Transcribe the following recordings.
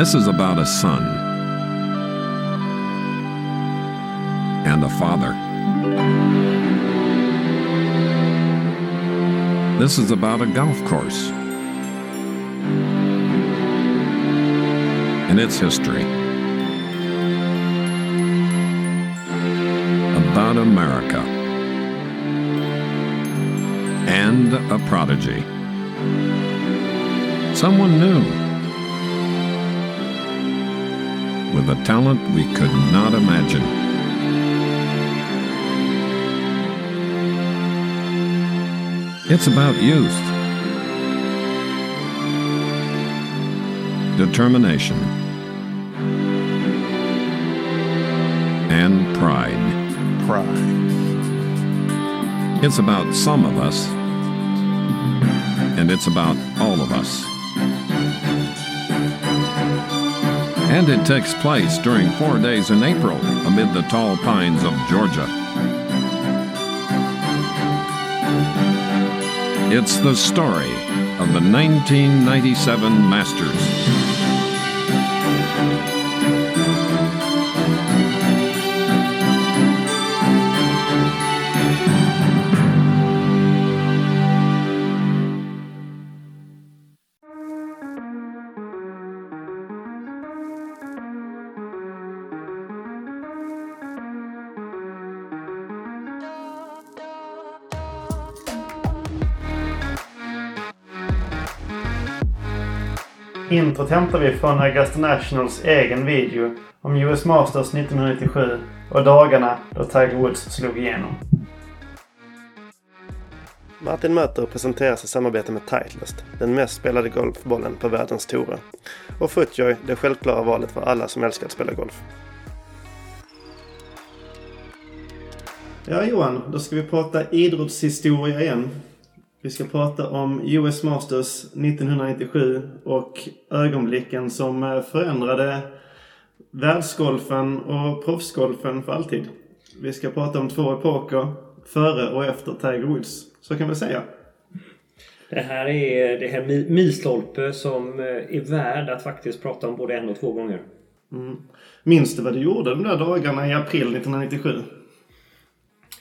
This is about a son and a father. This is about a golf course and its history. About America and a prodigy. Someone new with a talent we could not imagine. It's about youth, determination, and pride. Pride. It's about some of us, and it's about all of us. And it takes place during four days in April amid the tall pines of Georgia. It's the story of the 1997 Masters. Introt hämtar vi från Augusta Nationals egen video om US Masters 1997 och dagarna då Tiger Woods slog igenom. Martin Möter presenteras i samarbete med Titleist, den mest spelade golfbollen på världens tourer. Och Footjoy, det självklara valet för alla som älskar att spela golf. Ja Johan, då ska vi prata idrottshistoria igen. Vi ska prata om US Masters 1997 och ögonblicken som eh, förändrade världsgolfen och proffsgolfen för alltid. Vi ska prata om två epoker, före och efter Tiger Woods. Så kan vi säga. Det här är det här mi- milstolpe som eh, är värd att faktiskt prata om både en och två gånger. Minns du vad du gjorde de där dagarna i april 1997?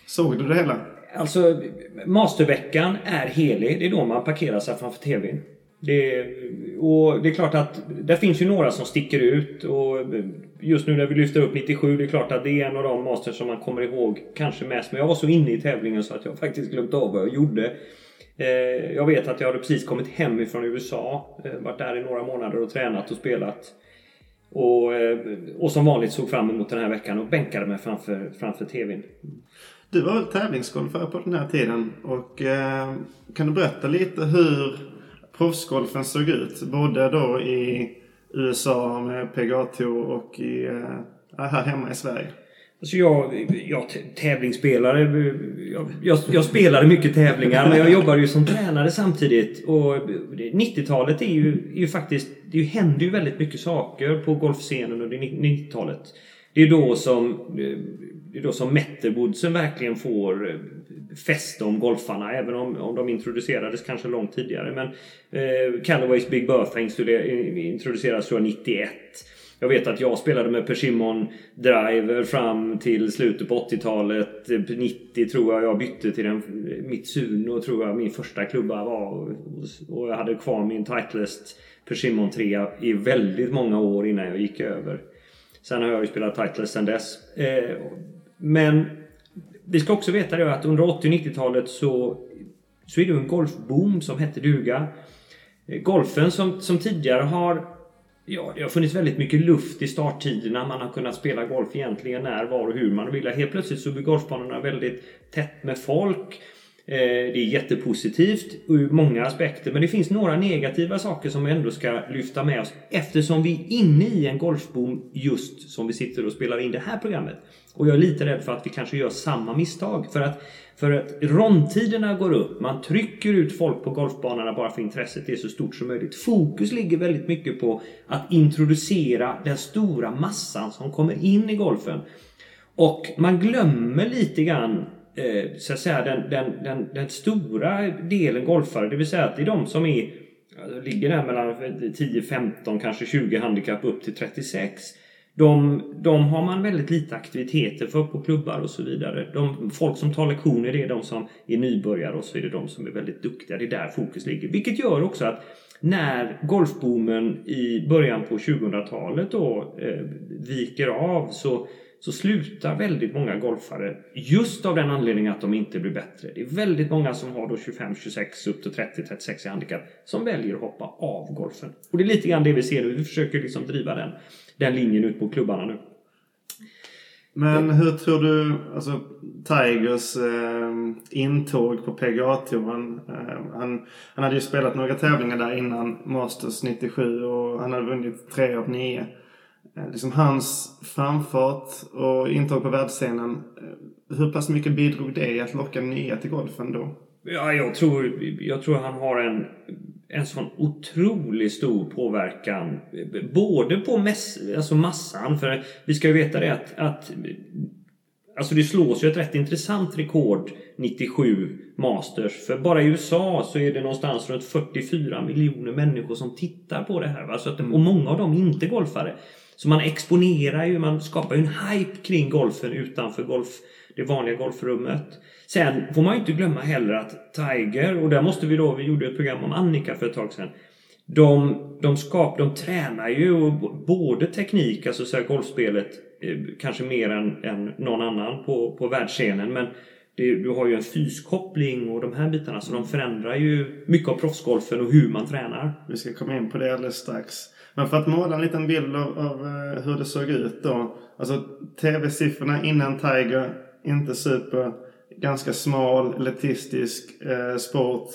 Såg du det hela? Alltså, Masterveckan är helig. Det är då man parkerar sig framför TVn. Det är, och det är klart att det finns ju några som sticker ut. Och just nu när vi lyfter upp 97, det är klart att det är en av de Masters som man kommer ihåg kanske mest. Men jag var så inne i tävlingen så att jag faktiskt glömt av vad jag gjorde. Eh, jag vet att jag hade precis kommit hem ifrån USA. Eh, varit där i några månader och tränat och spelat. Och, eh, och som vanligt såg fram emot den här veckan och bänkade mig framför, framför TVn. Du var väl tävlingsgolfare på den här tiden och eh, kan du berätta lite hur proffsgolfen såg ut? Både då i USA med PGA Tour och i, eh, här hemma i Sverige. Alltså jag, jag tävlingsspelare. Eh, jag, jag, jag spelade mycket tävlingar men jag jobbade ju som tränare samtidigt. Och 90-talet är ju, är ju faktiskt... Det händer ju väldigt mycket saker på golfscenen under 90-talet. Det är då som... Eh, det är då som Metterwoodsen verkligen får eh, fäste om golfarna. Även om, om de introducerades kanske långt tidigare. Men eh, Callaways Big Bertha eh, introducerades tror jag 91. Jag vet att jag spelade med Persimmon Driver fram till slutet på 80-talet. 90 eh, tror jag jag bytte till den Mitsuno tror jag min första klubba var. Och jag hade kvar min Titleist Persimmon 3 i väldigt många år innan jag gick över. Sen har jag ju spelat Titleist sen dess. Eh, men vi ska också veta det att under 80 och 90-talet så, så är det en golfboom som hette duga. Eh, golfen som, som tidigare har Ja, det har funnits väldigt mycket luft i starttiderna. Man har kunnat spela golf egentligen när, var och hur man vill. Helt plötsligt så blir golfbanorna väldigt tätt med folk. Eh, det är jättepositivt ur många aspekter. Men det finns några negativa saker som vi ändå ska lyfta med oss. Eftersom vi är inne i en golfboom just som vi sitter och spelar in det här programmet. Och jag är lite rädd för att vi kanske gör samma misstag. För att, för att rondtiderna går upp. Man trycker ut folk på golfbanorna bara för intresset är så stort som möjligt. Fokus ligger väldigt mycket på att introducera den stora massan som kommer in i golfen. Och man glömmer lite grann eh, så att säga den, den, den, den stora delen golfare. Det vill säga att det är de som är ligger där mellan 10, 15, kanske 20 handikapp upp till 36. De, de har man väldigt lite aktiviteter för på klubbar och så vidare. De, folk som tar lektioner det är de som är nybörjare och så är det de som är väldigt duktiga. Det är där fokus ligger. Vilket gör också att när golfboomen i början på 2000-talet då eh, viker av så så slutar väldigt många golfare just av den anledningen att de inte blir bättre. Det är väldigt många som har då 25, 26 upp till 30, 36 i handikapp som väljer att hoppa av golfen. Och det är lite grann det vi ser nu. Vi försöker liksom driva den, den linjen ut på klubbarna nu. Men hur tror du, alltså Tigers eh, intåg på PGA-touren. Eh, han, han hade ju spelat några tävlingar där innan Masters 97 och han hade vunnit tre av nio. Eh, liksom hans framfart och intåg på världsscenen. Eh, hur pass mycket bidrog det i att locka nya till golfen då? Ja, jag tror, jag tror han har en, en sån otroligt stor påverkan. Både på mäss, alltså massan, för vi ska ju veta det att, att Alltså det slås ju ett rätt intressant rekord 97 Masters. För bara i USA så är det någonstans runt 44 miljoner människor som tittar på det här. Va? Så att, och många av dem är inte golfare. Så man exponerar ju, man skapar ju en hype kring golfen utanför golf, det vanliga golfrummet. Sen får man ju inte glömma heller att Tiger, och där måste vi då, vi gjorde ett program om Annika för ett tag sedan. De, de, skap, de tränar ju både teknik, alltså så här golfspelet, eh, kanske mer än, än någon annan på, på världsscenen. Men det, du har ju en fyskoppling och de här bitarna. Så de förändrar ju mycket av proffsgolfen och hur man tränar. Vi ska komma in på det alldeles strax. Men för att måla en liten bild av, av eh, hur det såg ut då. Alltså tv-siffrorna innan Tiger, inte super. Ganska smal, elitistisk eh, sport.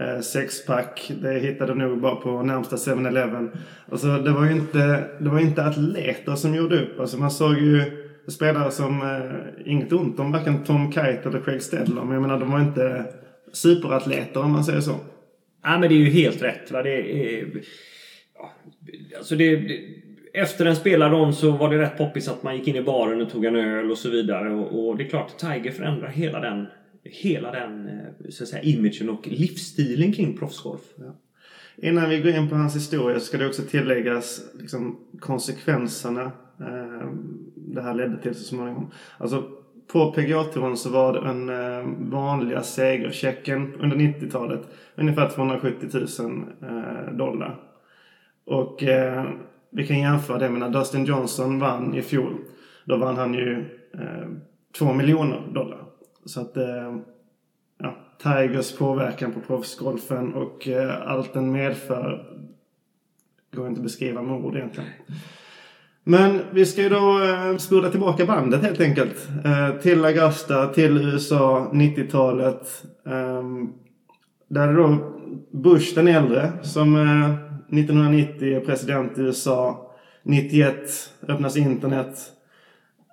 Eh, sexpack, det hittade nog bara på närmsta 7-Eleven. Alltså det var ju inte, det var inte atleter som gjorde upp. Alltså man såg ju spelare som, eh, inget ont om varken Tom Kite eller Craig Stedler. Men jag menar de var inte superatleter om man säger så. Ja men det är ju helt rätt. Va? Det är, Alltså det, det, efter en spelarrond så var det rätt poppis att man gick in i baren och tog en öl och så vidare. Och, och det är klart, Tiger förändrar hela den, hela den eh, så att säga, imagen och livsstilen kring proffsgolf. Ja. Innan vi går in på hans historia så ska det också tilläggas liksom, konsekvenserna eh, det här ledde till så småningom. Alltså, på PGA-touren så var den eh, vanliga segerchecken under 90-talet ungefär 270 000 eh, dollar. Och eh, vi kan jämföra det med när Dustin Johnson vann i fjol. Då vann han ju eh, 2 miljoner dollar. Så att eh, ja, Tigers påverkan på proffsgolfen och eh, allt den medför går inte att beskriva med ord egentligen. Men vi ska ju då eh, spola tillbaka bandet helt enkelt. Eh, till Augusta, till USA, 90-talet. Ehm, där är då Bush den äldre som eh, 1990 är president i USA. 91 öppnas internet.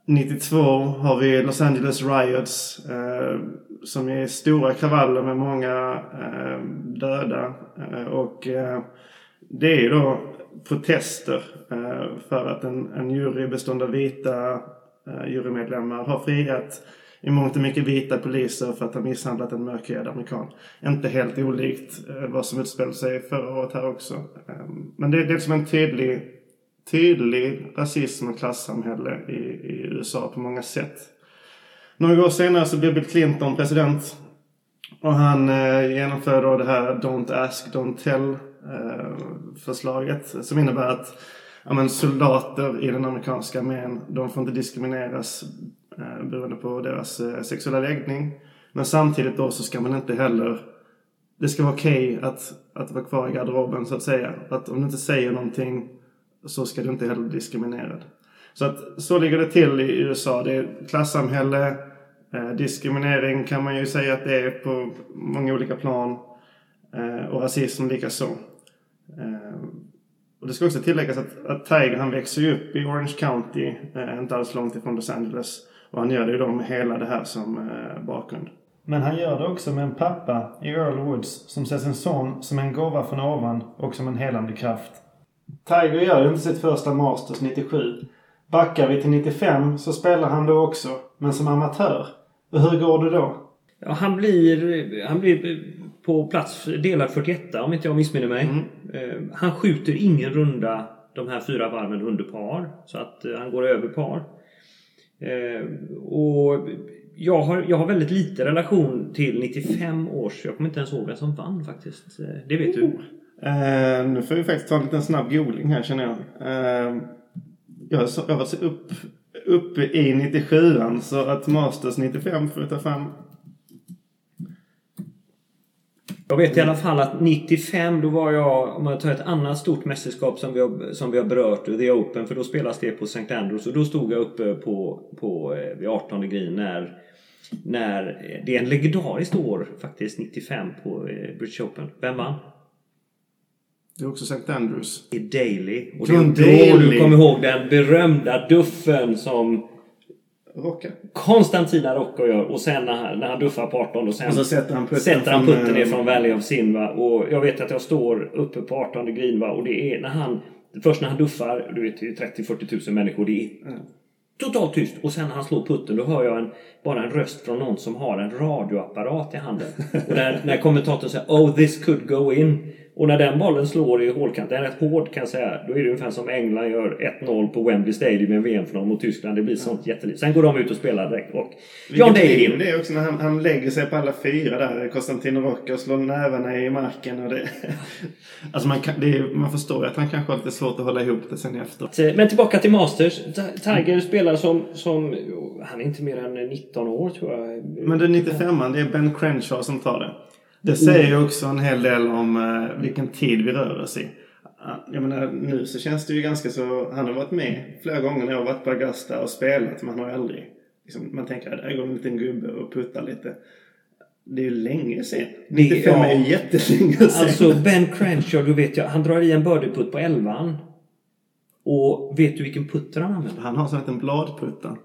92 har vi Los Angeles Riots. Eh, som är stora kravaller med många eh, döda. Eh, och eh, det är ju då protester eh, för att en, en jury bestående av vita eh, jurymedlemmar har friat i mångt och mycket vita poliser för att ha misshandlat en mörkhyad amerikan. Inte helt olikt eh, vad som utspelade sig förra året här också. Ehm, men det, det är liksom en tydlig, tydlig rasism och klassamhälle i, i USA på många sätt. Några år senare så blev Bill Clinton president. Och han eh, genomför då det här Don't Ask, Don't Tell eh, förslaget. Som innebär att ja, men soldater i den amerikanska armén, de får inte diskrimineras Eh, beroende på deras eh, sexuella läggning. Men samtidigt då så ska man inte heller... Det ska vara okej okay att, att vara kvar i garderoben så att säga. Att om du inte säger någonting så ska du inte heller bli diskriminerad. Så att så ligger det till i USA. Det är klassamhälle. Eh, diskriminering kan man ju säga att det är på många olika plan. Eh, och rasism likaså. Eh, och det ska också tilläggas att, att Tiger han växer ju upp i Orange County, eh, inte alls långt ifrån Los Angeles. Och han gör det ju då med hela det här som eh, bakgrund. Men han gör det också med en pappa i Earl Woods som ser sin son som en gåva från ovan och som en helande kraft. Tiger gör ju inte sitt första Masters 97. Backar vi till 95 så spelar han då också, men som amatör. Och hur går det då? Ja, han blir, han blir på plats delad 41 om inte jag missminner mig. Eh, han skjuter ingen runda de här fyra varven under par. Så att eh, han går över par. Eh, och jag har, jag har väldigt lite relation till 95 års. Jag kommer inte ens ihåg vem som vann faktiskt. Eh, det vet du. Oh. Eh, nu får vi faktiskt ta en liten snabb googling här känner jag. Eh, jag, så, jag var så upp, uppe i 97an så att Masters 95 får vi ta fram. Jag vet i alla fall att 95 då var jag, om jag tar ett annat stort mästerskap som vi har, som vi har berört, The Open, för då spelas det på St. Andrews och då stod jag uppe på, på eh, vid 18 green när, när eh, det är en legendariskt år faktiskt, 95 på eh, British Open. Vem vann? Det är också St. Andrews. Det är Daly. Och John det är då Daly. du kommer ihåg den berömda duffen som Rocka. Konstantina Rocco gör och sen när han, när han duffar på 18 och sen Och så sätter han putten sätter han från, putten ner eh, från Valley of Sin va? Och jag vet att jag står uppe på 18 green va? och det är när han Först när han duffar, du vet det är 30-40 tusen människor. Det är totalt tyst. Och sen när han slår putten då hör jag en, bara en röst från någon som har en radioapparat i handen. Och när, när kommentatorn säger Oh this could go in. Och när den bollen slår i hålkanten, den är rätt hård kan jag säga. Då är det ungefär som England gör 1-0 på Wembley Stadium i en VM-final mot Tyskland. Det blir sånt jätteliv. Sen går de ut och spelar direkt. Och John Daly det är också när han, han lägger sig på alla fyra där. Konstantino Rocca och slår nävarna i marken. Och det, alltså man, kan, det är, man förstår att han kanske har lite svårt att hålla ihop det sen efter. Men tillbaka till Masters. Ti- Tiger spelar som, som... Han är inte mer än 19 år tror jag. Men det 95an, det är Ben Crenshaw som tar det. Det säger ju också en hel del om eh, vilken tid vi rör oss i. Jag menar nu så känns det ju ganska så... Han har varit med flera gånger när jag har varit på Augusta och spelat. Men han har aldrig... Liksom, man tänker att där går en liten gubbe och puttar lite. Det är ju länge sen. 95 är ju jättelänge sen. Alltså Ben Crenshaw, du vet jag, han drar i en birdieputt på 11 Och vet du vilken putter han använder? Han har en sån liten bladputta.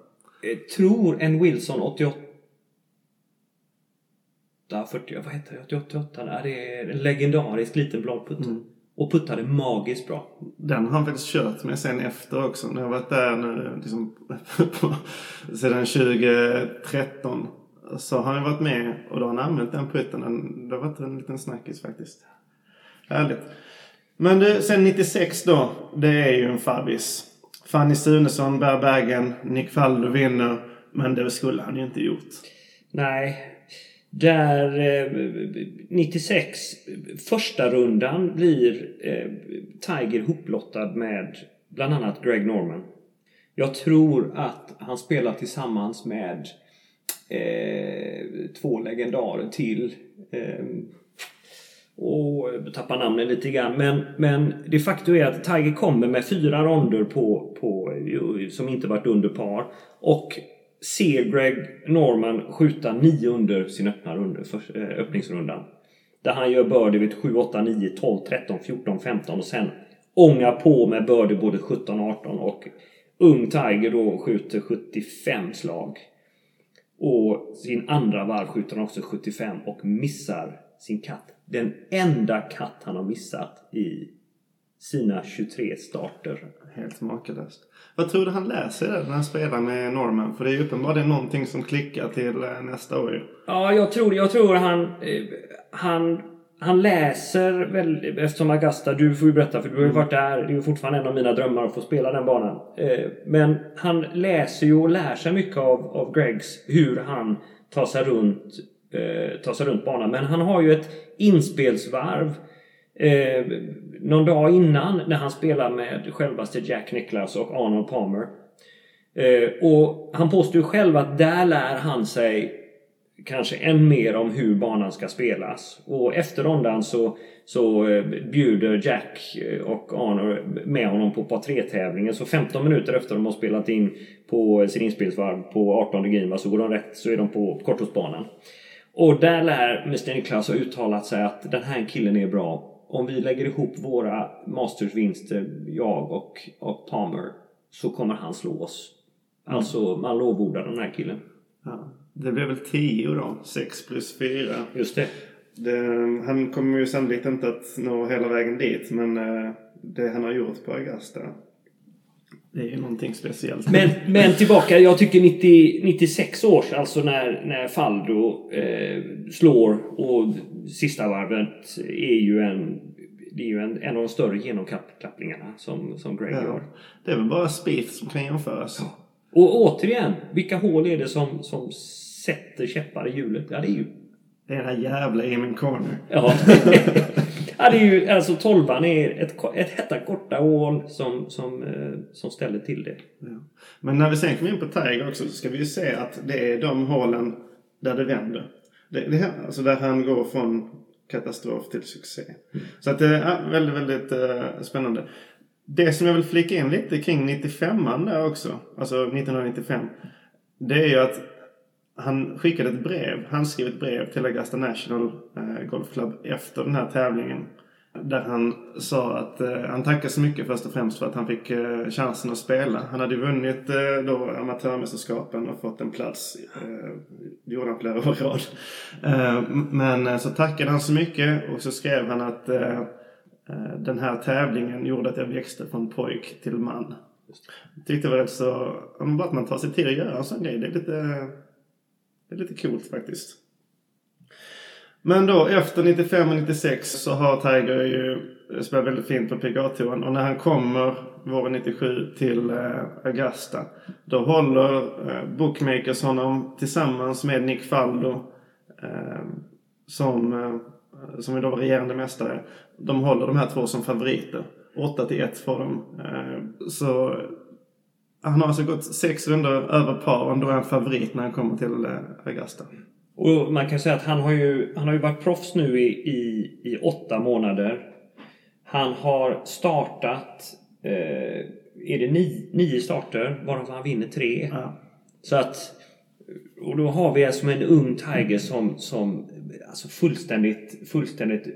Eh, tror en Wilson 88 40, vad heter det? 88? Nej, det är en legendarisk liten bladputt. Och puttade magiskt bra. Den har han faktiskt kört med sen efter också. När jag varit där nu liksom, sedan 2013. Så har han varit med och då har han använt den putten. Det har varit en liten snackis faktiskt. Härligt. Men du, sen 96 då. Det är ju en fabbis. Fanny Sunesson bär bagen. Nick Faldo vinner. Men det skulle han ju inte gjort. Nej. Där eh, 96, första rundan blir eh, Tiger hoplottad med bland annat Greg Norman. Jag tror att han spelar tillsammans med eh, två legendarer till. Ehm, eh, och tappar namnen lite grann. Men, men det faktum är att Tiger kommer med fyra ronder på, på, eh, som inte varit under par. Och ser Greg Norman skjuta nio under sin öppna runda, för, eh, öppningsrundan. Där han gör birdie vid 7, 8, 9, 12, 13, 14, 15 och sen ångar på med birdie både 17, 18 och ung Tiger då skjuter 75 slag. Och sin andra varv skjuter han också 75 och missar sin katt. Den enda katt han har missat i sina 23 starter. Helt makalöst. Vad tror du han läser där när han spelar med Norman? För det är ju uppenbarligen någonting som klickar till eh, nästa år. Ja, jag tror, jag tror han, eh, han, han läser väl, eftersom Augusta, du får ju berätta för du har ju varit där, det är ju fortfarande en av mina drömmar att få spela den banan. Eh, Men han läser ju och lär sig mycket av, av Gregs hur han tar sig runt, tar sig runt banan. Men han har ju ett inspelsvarv eh, någon dag innan när han spelar med självaste Jack Nicklaus och Arnold Palmer. Eh, och han påstår ju själv att där lär han sig kanske än mer om hur banan ska spelas. Och efter rondan så, så eh, bjuder Jack eh, och Arnold med honom på par 3-tävlingen. Så 15 minuter efter de har spelat in på sin inspelsvarv på 18 green så går de rätt så är de på korthållsbanan. Och där lär Mr Niklas ha uttalat sig att den här killen är bra. Om vi lägger ihop våra Masters-vinster, jag och, och Palmer, så kommer han slå oss. Alltså, man lovordar den här killen. Ja. Det blir väl 10 då. 6 plus 4. Just det. Det, han kommer ju sannolikt inte att nå hela vägen dit. Men eh, det han har gjort på Augusta. Det är ju någonting speciellt. Men, men tillbaka, jag tycker 90, 96 års, alltså när, när Faldo eh, slår och sista varvet är ju en det är ju en, en av de större genomklappningarna som, som Greg Ja. gör. Det är väl bara Spieth som kan jämföras. Och återigen, vilka hål är det som, som sätter käppar i hjulet? Ja, det är ju... Det är den här jävla Eamon Corner. Ja. ja, det är ju alltså tolvan är ett, ett hetta korta hål som, som, eh, som ställer till det. Ja. Men när vi sen kommer in på Tiger också så ska vi ju se att det är de hålen där det vänder. Det, det, här- alltså där han går från katastrof till succé. Så att det är väldigt, väldigt uh, spännande. Det som jag vill flika in lite kring 95an där också, alltså 1995. Det är ju att han skickade ett brev, han skrev ett brev till Augusta National eh, Golf Club efter den här tävlingen. Där han sa att eh, han tackar så mycket först och främst för att han fick eh, chansen att spela. Han hade ju vunnit eh, då amatörmästerskapen och fått en plats. Eh, det gjorde han flera år i rad. Eh, men eh, så tackade han så mycket och så skrev han att eh, eh, den här tävlingen gjorde att jag växte från pojk till man. Tyckte det var rätt så, bara att man tar sig tid att göra en sån grej. Det är lite, det är lite coolt faktiskt. Men då efter 95 och 96 så har Tiger ju spelat väldigt fint på PGA-touren. Och när han kommer våren 97 till eh, Augusta. Då håller eh, bookmakers honom tillsammans med Nick Faldo. Eh, som, eh, som är då regerande mästare. De håller de här två som favoriter. 8 till 1 får de. Eh, så han har alltså gått sex runder över par och då är han favorit när han kommer till eh, Augusta. Och man kan säga att han har ju, han har ju varit proffs nu i, i, i åtta månader. Han har startat, eh, är det nio, nio starter varav han vinner tre. Ja. Så att, och då har vi alltså en ung Tiger som, som alltså fullständigt, fullständigt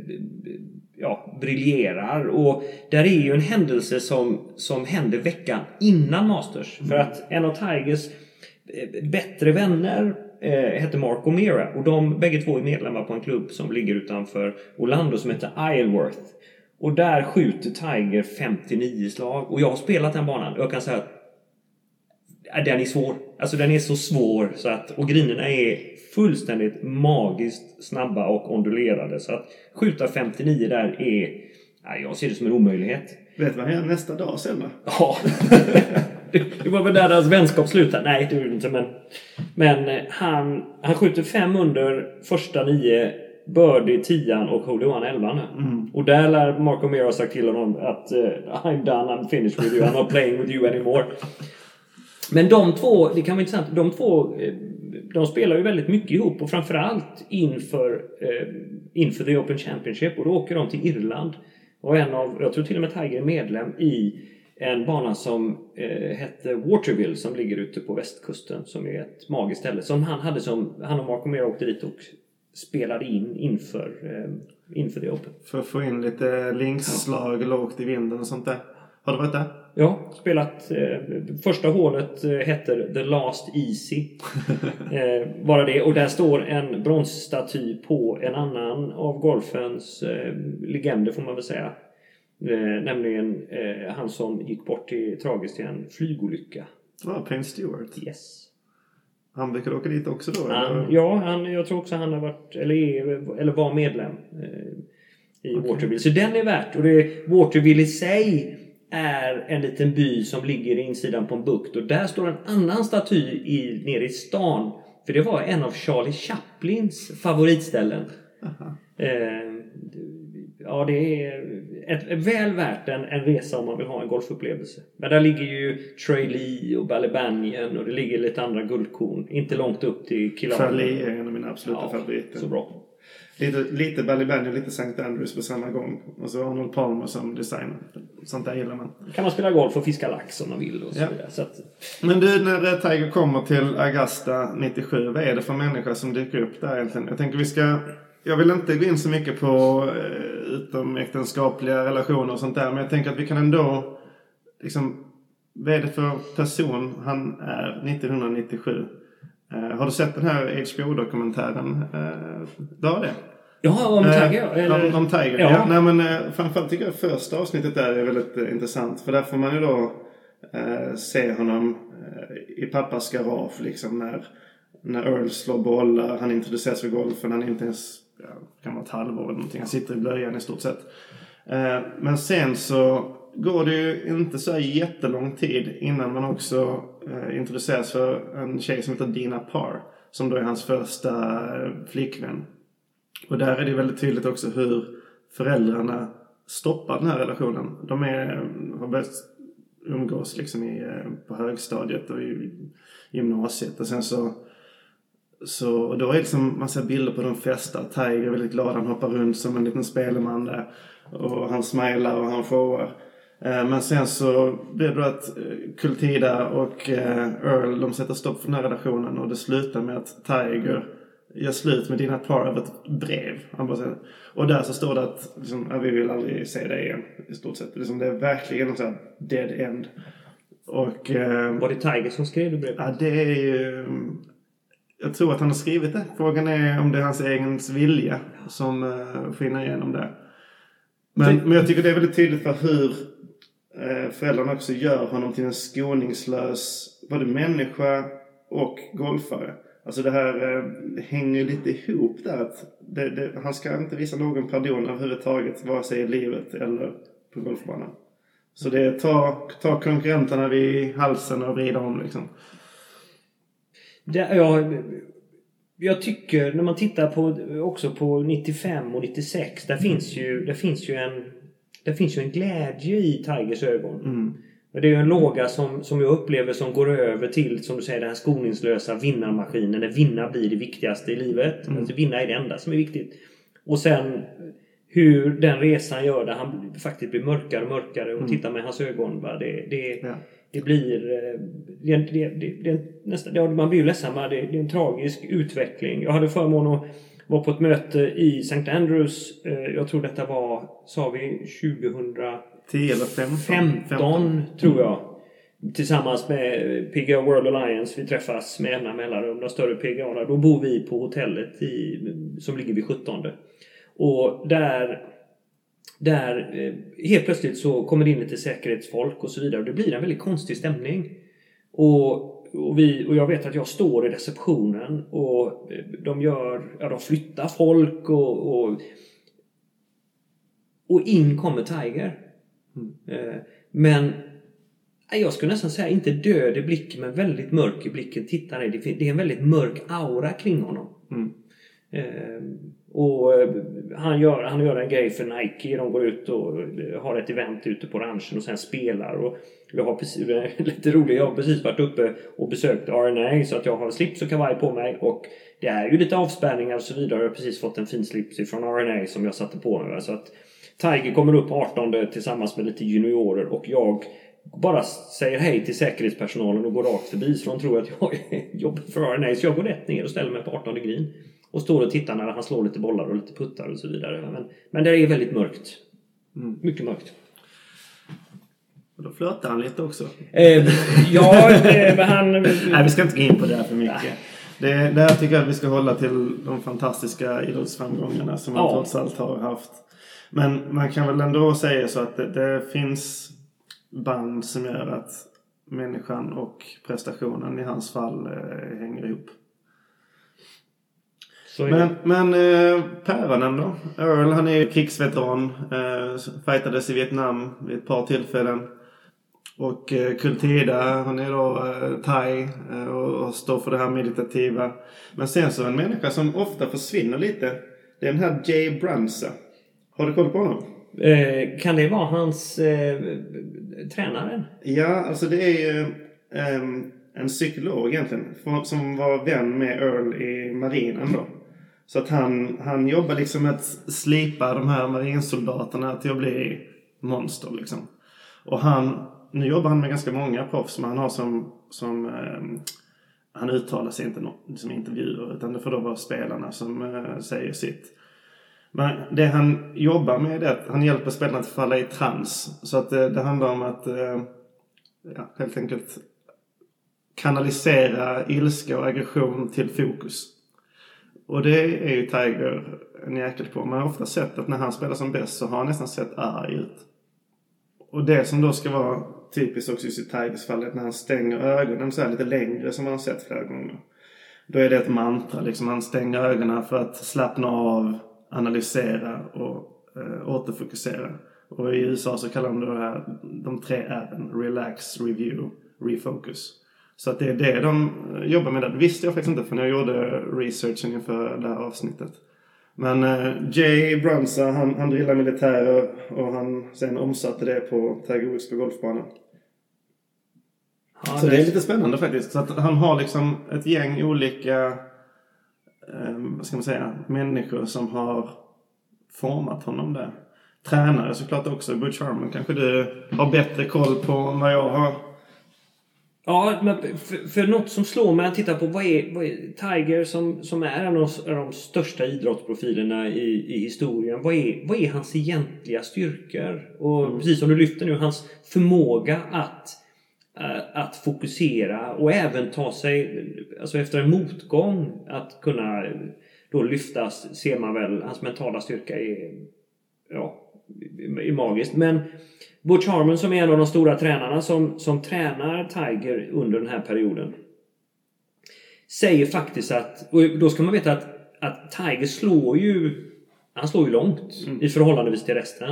ja, briljerar. Och där är ju en händelse som, som händer veckan innan Masters. För att en av Tigers eh, bättre vänner eh, hette Mark O'Meara. Och de bägge två är medlemmar på en klubb som ligger utanför Orlando som heter Isleworth. Och där skjuter Tiger 59 slag. Och jag har spelat den banan. Och jag kan säga att den är svår. Alltså den är så svår så att... Och grinerna är fullständigt magiskt snabba och ondulerade. Så att skjuta 59 där är... Ja, jag ser det som en omöjlighet. Vet du vad gör nästa dag sen då? Ja. det var väl där deras vänskap slutade. Nej, det gjorde det inte. Men, men eh, han, han skjuter fem under första nio. Birdie 10 och Holy One 11 nu. Och där lär Mark O'Meara ha sagt till honom att eh, I'm done, I'm finished with you, I'm not playing with you anymore. Men de två, det kan vara intressant, de två eh, de spelar ju väldigt mycket ihop och framförallt inför, eh, inför The Open Championship och då åker de till Irland. Och en av, jag tror till och med Tiger är medlem i en bana som eh, hette Waterville som ligger ute på västkusten som är ett magiskt ställe som han hade som, han och Marco Mera åkte dit och spelade in inför, eh, inför The Open. För att få in lite linksslag lågt i vinden och sånt där. Har du varit där? Ja, spelat. Eh, första hålet eh, heter The Last Easy. eh, bara det. Och där står en bronsstaty på en annan av golfens eh, legender får man väl säga. Eh, nämligen eh, han som gick bort i, tragiskt i en flygolycka. Ja, Payne Stewart. Yes. Han brukar åka dit också då? Han, eller? ja, han, jag tror också han har varit, eller, är, eller var medlem eh, i Okej. Waterville. Så den är värt. Och det, Waterville i sig är en liten by som ligger i insidan på en bukt. Och där står en annan staty i, nere i stan. För det var en av Charlie Chaplins favoritställen. Eh, ja, det är ett, väl värt en, en resa om man vill ha en golfupplevelse. Men där ligger ju Trey Lee och Ballybanian och det ligger lite andra guldkorn. Inte långt upp till Killarney. Charlie är en av mina absoluta Ja, favoriter. så bra. Lite, lite Ballybanian, lite St. Andrews på samma gång. Och så Arnold Palmer som designer. Sånt där gillar man. kan man spela golf och fiska lax om man vill och så Ja. vidare. Så att, Men du, när Tiger kommer till Augusta 97, vad är det för människa som dyker upp där egentligen? Jag tänker vi ska... Jag vill inte gå in så mycket på eh, utomäktenskapliga relationer och sånt där. Men jag tänker att vi kan ändå... Liksom, vad är det för person han är 1997? Eh, har du sett den här HBO-dokumentären? Eh, du har det? ja, om Eh, Tiger eller? Om, om Tiger, Ja. ja. Nej men framförallt tycker jag första avsnittet där är väldigt intressant. För där får man ju då se honom i pappas garage liksom när, när Earl slår bollar. Han introduceras för golfen. Han är inte ens, ja, kan vara ett halvår eller någonting. Han sitter i blöjan i stort sett. Men sen så går det ju inte så jättelång tid innan man också Eh, introduceras för en tjej som heter Dina Parr. Som då är hans första eh, flickvän. Och där är det väldigt tydligt också hur föräldrarna stoppar den här relationen. De är, har börjat umgås liksom i, eh, på högstadiet och i gymnasiet. Och sen så så och då är det liksom, man ser bilder på de festar. Tiger är väldigt glad. Han hoppar runt som en liten spelman där. Och han smilar och han showar. Eh, men sen så blir det att eh, Kultida och Earl de sätter stopp för den här relationen och det slutar med att Tiger gör slut med dina par över ett brev. Och där så står det att liksom, vi vill aldrig se dig igen. I stort sett. Liksom, det är verkligen en sån här dead end. Och... Eh, Var det Tiger som skrev det brevet? Ja, det är ju... Jag tror att han har skrivit det. Frågan är om det är hans egen vilja som skiner igenom det. Men, men jag tycker det är väldigt tydligt för hur Eh, föräldrarna också gör honom till en skoningslös både människa och golfare. Alltså det här eh, hänger lite ihop där. Att det, det, han ska inte visa någon pardon överhuvudtaget. Vare sig i livet eller på golfbanan. Så det är ta, ta konkurrenterna vid halsen och vrida om liksom. Det, jag, jag tycker när man tittar på också på 95 och 96. Där finns ju, där finns ju en det finns ju en glädje i Tigers ögon. Mm. Det är ju en låga som, som jag upplever som går över till, som du säger, den här skoningslösa vinnarmaskinen. Där vinna blir det viktigaste i livet. Mm. Alltså, vinna är det enda som är viktigt. Och sen hur den resan gör där han faktiskt blir mörkare och mörkare. Och Mm. titta med hans ögon. Va? Det, det, Ja. det blir... eh, Det, det, det, nästan, man blir ju ledsen. va? Det, det är en tragisk utveckling. Jag hade förmånen att vara på ett möte i St. Andrews. eh, Jag tror detta var, sa vi, 2000... 10 eller 15? 15 tror jag. Tillsammans med PGA World Alliance. Vi träffas med jämna mellanrum. De större PGA. Då bor vi på hotellet i, som ligger vid 17. Och där där eh, helt plötsligt så kommer det in lite säkerhetsfolk och så vidare. Och det blir en väldigt konstig stämning. Och, och, vi, och jag vet att jag står i receptionen och de gör, ja de flyttar folk och, och, och in kommer Tiger. Eh, Men jag skulle nästan säga inte död i blicken men väldigt mörk i blicken. Tittar ner. Det är en väldigt mörk aura kring honom. Mm. Eh, och eh, han gör, han gör en grej för Nike. De går ut och har ett event ute på ranchen och sen spelar. Och jag har precis, lite roligt, jag har precis varit uppe och besökt RNA så att jag har slips och kavaj på mig. Och det är ju lite avspärrningar och så vidare. Jag har precis fått en fin slips ifrån RNA som jag satte på mig. Så att Tiger kommer upp 18 tillsammans med lite juniorer och jag bara säger hej till säkerhetspersonalen och går rakt förbi så de tror att jag jobbar för RNA. Så jag går rätt ner och ställer mig på 18 green. Och står och tittar när han slår lite bollar och lite puttar och så vidare. Men, men det är väldigt mörkt. Mycket mörkt. Och då flörtar han lite också. Eh, ja, men han... Nej, vi ska inte gå in på det här för mycket. Det, det här tycker jag att vi ska hålla till de fantastiska idrottsframgångarna som man Ja. trots allt har haft. Men man kan väl ändå säga så att det, det finns band som gör att människan och prestationen i hans fall eh, hänger ihop. Men, men eh, päronen då? Earl han är krigsveteran. Eh, fightades i Vietnam vid ett par tillfällen. Och eh, Kultida, hon är då eh, thai eh, och, står för det här meditativa. Men sen så en människa som ofta försvinner lite. Det är den här Jay Brunza. Har du koll på honom? Eh, kan det vara hans eh, tränare? Ja, alltså det är ju ehm, en psykolog egentligen. Som var vän med Earl i marinen då. Så att han, han jobbar liksom med att slipa de här marinsoldaterna till att bli monster liksom. Och han, nu jobbar han med ganska många proffs men han har som, som eh, han uttalar sig inte i som intervjuer utan det får då vara spelarna som eh, säger sitt. Men det han jobbar med är att han hjälper spelarna att falla i trans. Så att det, det handlar om att eh, ja, helt enkelt kanalisera ilska och aggression till fokus. Och det är ju Tiger en jäkel på. Man har ofta sett att när han spelar som bäst så har han nästan sett arg ut. Och det som då ska vara typiskt också just i Tigers fallet när han stänger ögonen så här lite längre som man har sett flera gånger. Då är det ett mantra liksom. Han stänger ögonen för att slappna av, analysera och eh, återfokusera. Och i USA så kallar de det här, de tre R'n. Relax, review, refocus. Så att det är det de jobbar med där. Det visste jag faktiskt inte för när jag gjorde researchen inför det här avsnittet. Men eh, Jay Brunsa, han, han drillar militärer och han sen omsatte det på Tiger Woods på golfbanan. Ja, så det är lite spännande faktiskt. Så att han har liksom ett gäng olika, eh, vad ska man säga, människor som har format honom där. Tränare såklart också. Butch Harmon kanske du har bättre koll på än vad jag har. Ja, men för, för något som slår mig att titta på vad är, vad är Tiger som, som är en av de, största idrottsprofilerna i, i historien. Vad är, vad är hans egentliga styrkor? Och mm. precis som du lyfter nu, hans förmåga att, äh, att fokusera och även ta sig, alltså efter en motgång, att kunna då lyftas ser man väl, hans mentala styrka är, ja, är magiskt. Men Butch Harmon som är en av de stora tränarna som, som tränar Tiger under den här perioden. Säger faktiskt att, och då ska man veta att, att Tiger slår ju han slår ju långt mm. i förhållandevis till resten.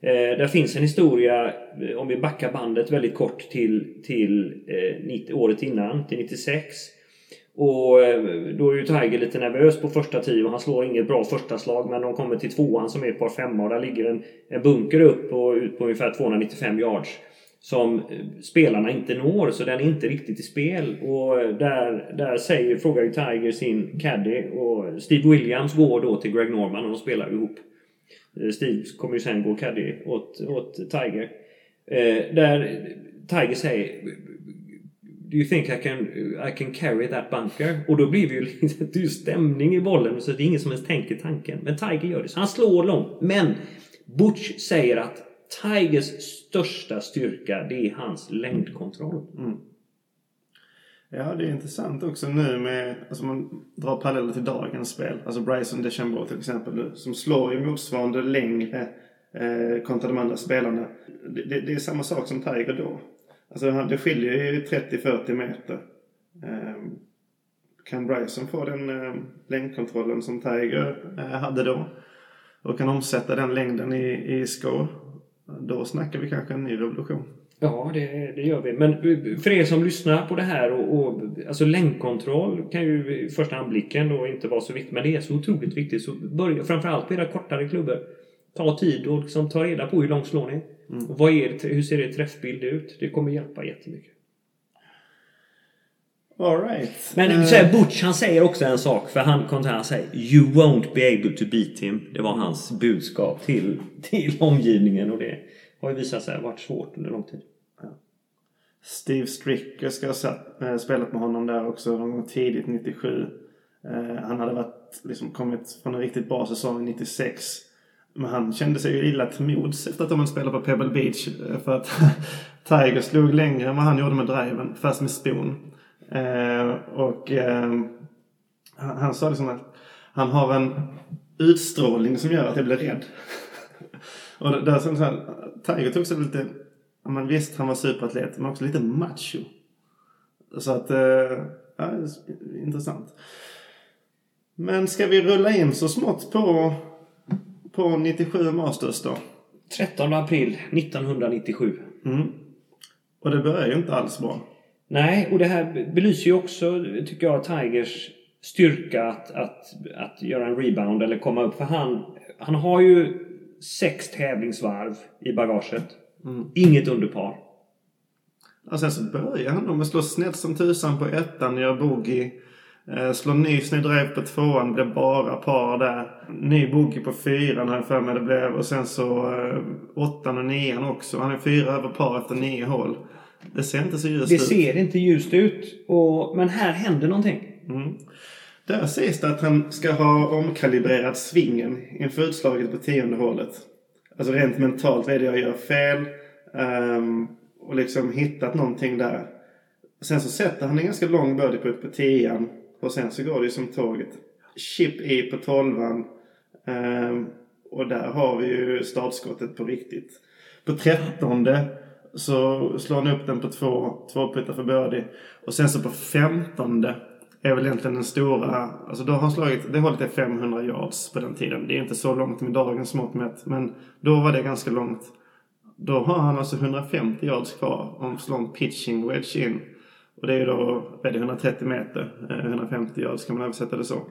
Eh, där finns en historia, eh, om vi backar bandet väldigt kort till, till eh, året innan, till 96. Och eh, då är ju Tiger lite nervös på första tio och han slår inget bra första slag men de kommer till tvåan som är ett par femma och där ligger en, en bunker upp och ut på ungefär 295 yards. Som eh, spelarna inte når så den är inte riktigt i spel. Och eh, där, där säger, frågar ju Tiger sin caddy och Steve Williams går då till Greg Norman och de spelar ihop. Steve kommer ju sen gå caddy åt, åt Tiger. Eh, där Tiger säger Do you think I can, I can carry that bunker? Och då blir det ju lite stämning i bollen så det är ingen som ens tänker tanken. Men Tiger gör det. Så han slår långt. Men Butch säger att Tigers största styrka det är hans längdkontroll. Mm. Ja, det är intressant också nu med, alltså man drar paralleller till dagens spel. Alltså Bryson DeChambeau till exempel nu, som slår i motsvarande längre eh, kontra de andra spelarna. Det, det, det, är samma sak som Tiger då. Alltså det skiljer ju 30-40 meter. Ehm, kan Bryson få den ehm, längdkontrollen som Tiger eh, hade då och kan omsätta den längden i, i score. Då snackar vi kanske en ny revolution. Ja, det, det gör vi. Men eh, för er som lyssnar på det här och, och alltså längdkontroll kan ju i första anblicken då inte vara så viktigt. Men det är så otroligt viktigt. Så börja framförallt på era kortare klubbor. Ta tid och liksom ta reda på hur långt slår ni. Mm. vad är det, hur ser det träffbild ut? Det kommer hjälpa jättemycket. All right. Men uh, här, Butch han säger också en sak. För han, han säger You won't be able to beat him. Det var hans budskap till, till omgivningen. Och det har ju visat sig varit svårt under lång tid. Steve Stricker ska ha äh, spelat med honom där också någon gång tidigt 97. Uh, eh, han hade varit, liksom, kommit från en riktigt bra säsong 96. Men han kände sig ju illa till mods efter att de hade spelat på Pebble Beach. Eh, för att Tiger slog längre än vad han gjorde med driven, fast med spon. Eh, och eh, han, han sa liksom att han har en utstrålning som gör att jag blir rädd. och där så här, Tiger tog sig lite, men visst han var superatlet, men också lite macho. Så att, eh, ja, intressant. Men ska vi rulla in så smått på på 97 Masters då? 13 april 1997. Mm. Och det börjar ju inte alls bra. Nej, och det här belyser ju också, tycker jag, Tigers styrka att, att, att göra en rebound eller komma upp. För han, han har ju sex tävlingsvarv i bagaget. Mm. Inget underpar. Och sen så börjar han då med att slå snett som tusan på ettan, gör bogey. Eh, slår ny drive på tvåan, blev bara par där. Ny bogey på fyran har jag för mig det blev. Och sen så eh, åttan och nian också. Han är fyra över par efter nio hål. Det ser inte så ljust det ut. Det ser inte ljust ut. Och, men här händer någonting. Mm. Där sägs det att han ska ha omkalibrerat svingen inför utslaget på tionde hålet. Alltså rent mentalt, vad är det jag gör fel? Um, och liksom hittat någonting där. Sen så sätter han en ganska lång birdie på tian. Och sen så går det ju som tåget. Chip i på tolvan. Um, och där har vi ju startskottet på riktigt. På trettonde så slår han upp den på två, två puttar för birdie. Och sen så på femtonde är väl egentligen den stora, alltså då har han slagit, det hållet är 500 yards på den tiden. Det är inte så långt med dagens mått mätt, men då var det ganska långt. Då har han alltså 150 yards kvar om slår en pitching wedge in. Och det är ju då, är det 130 meter? 150 yards kan man översätta det så.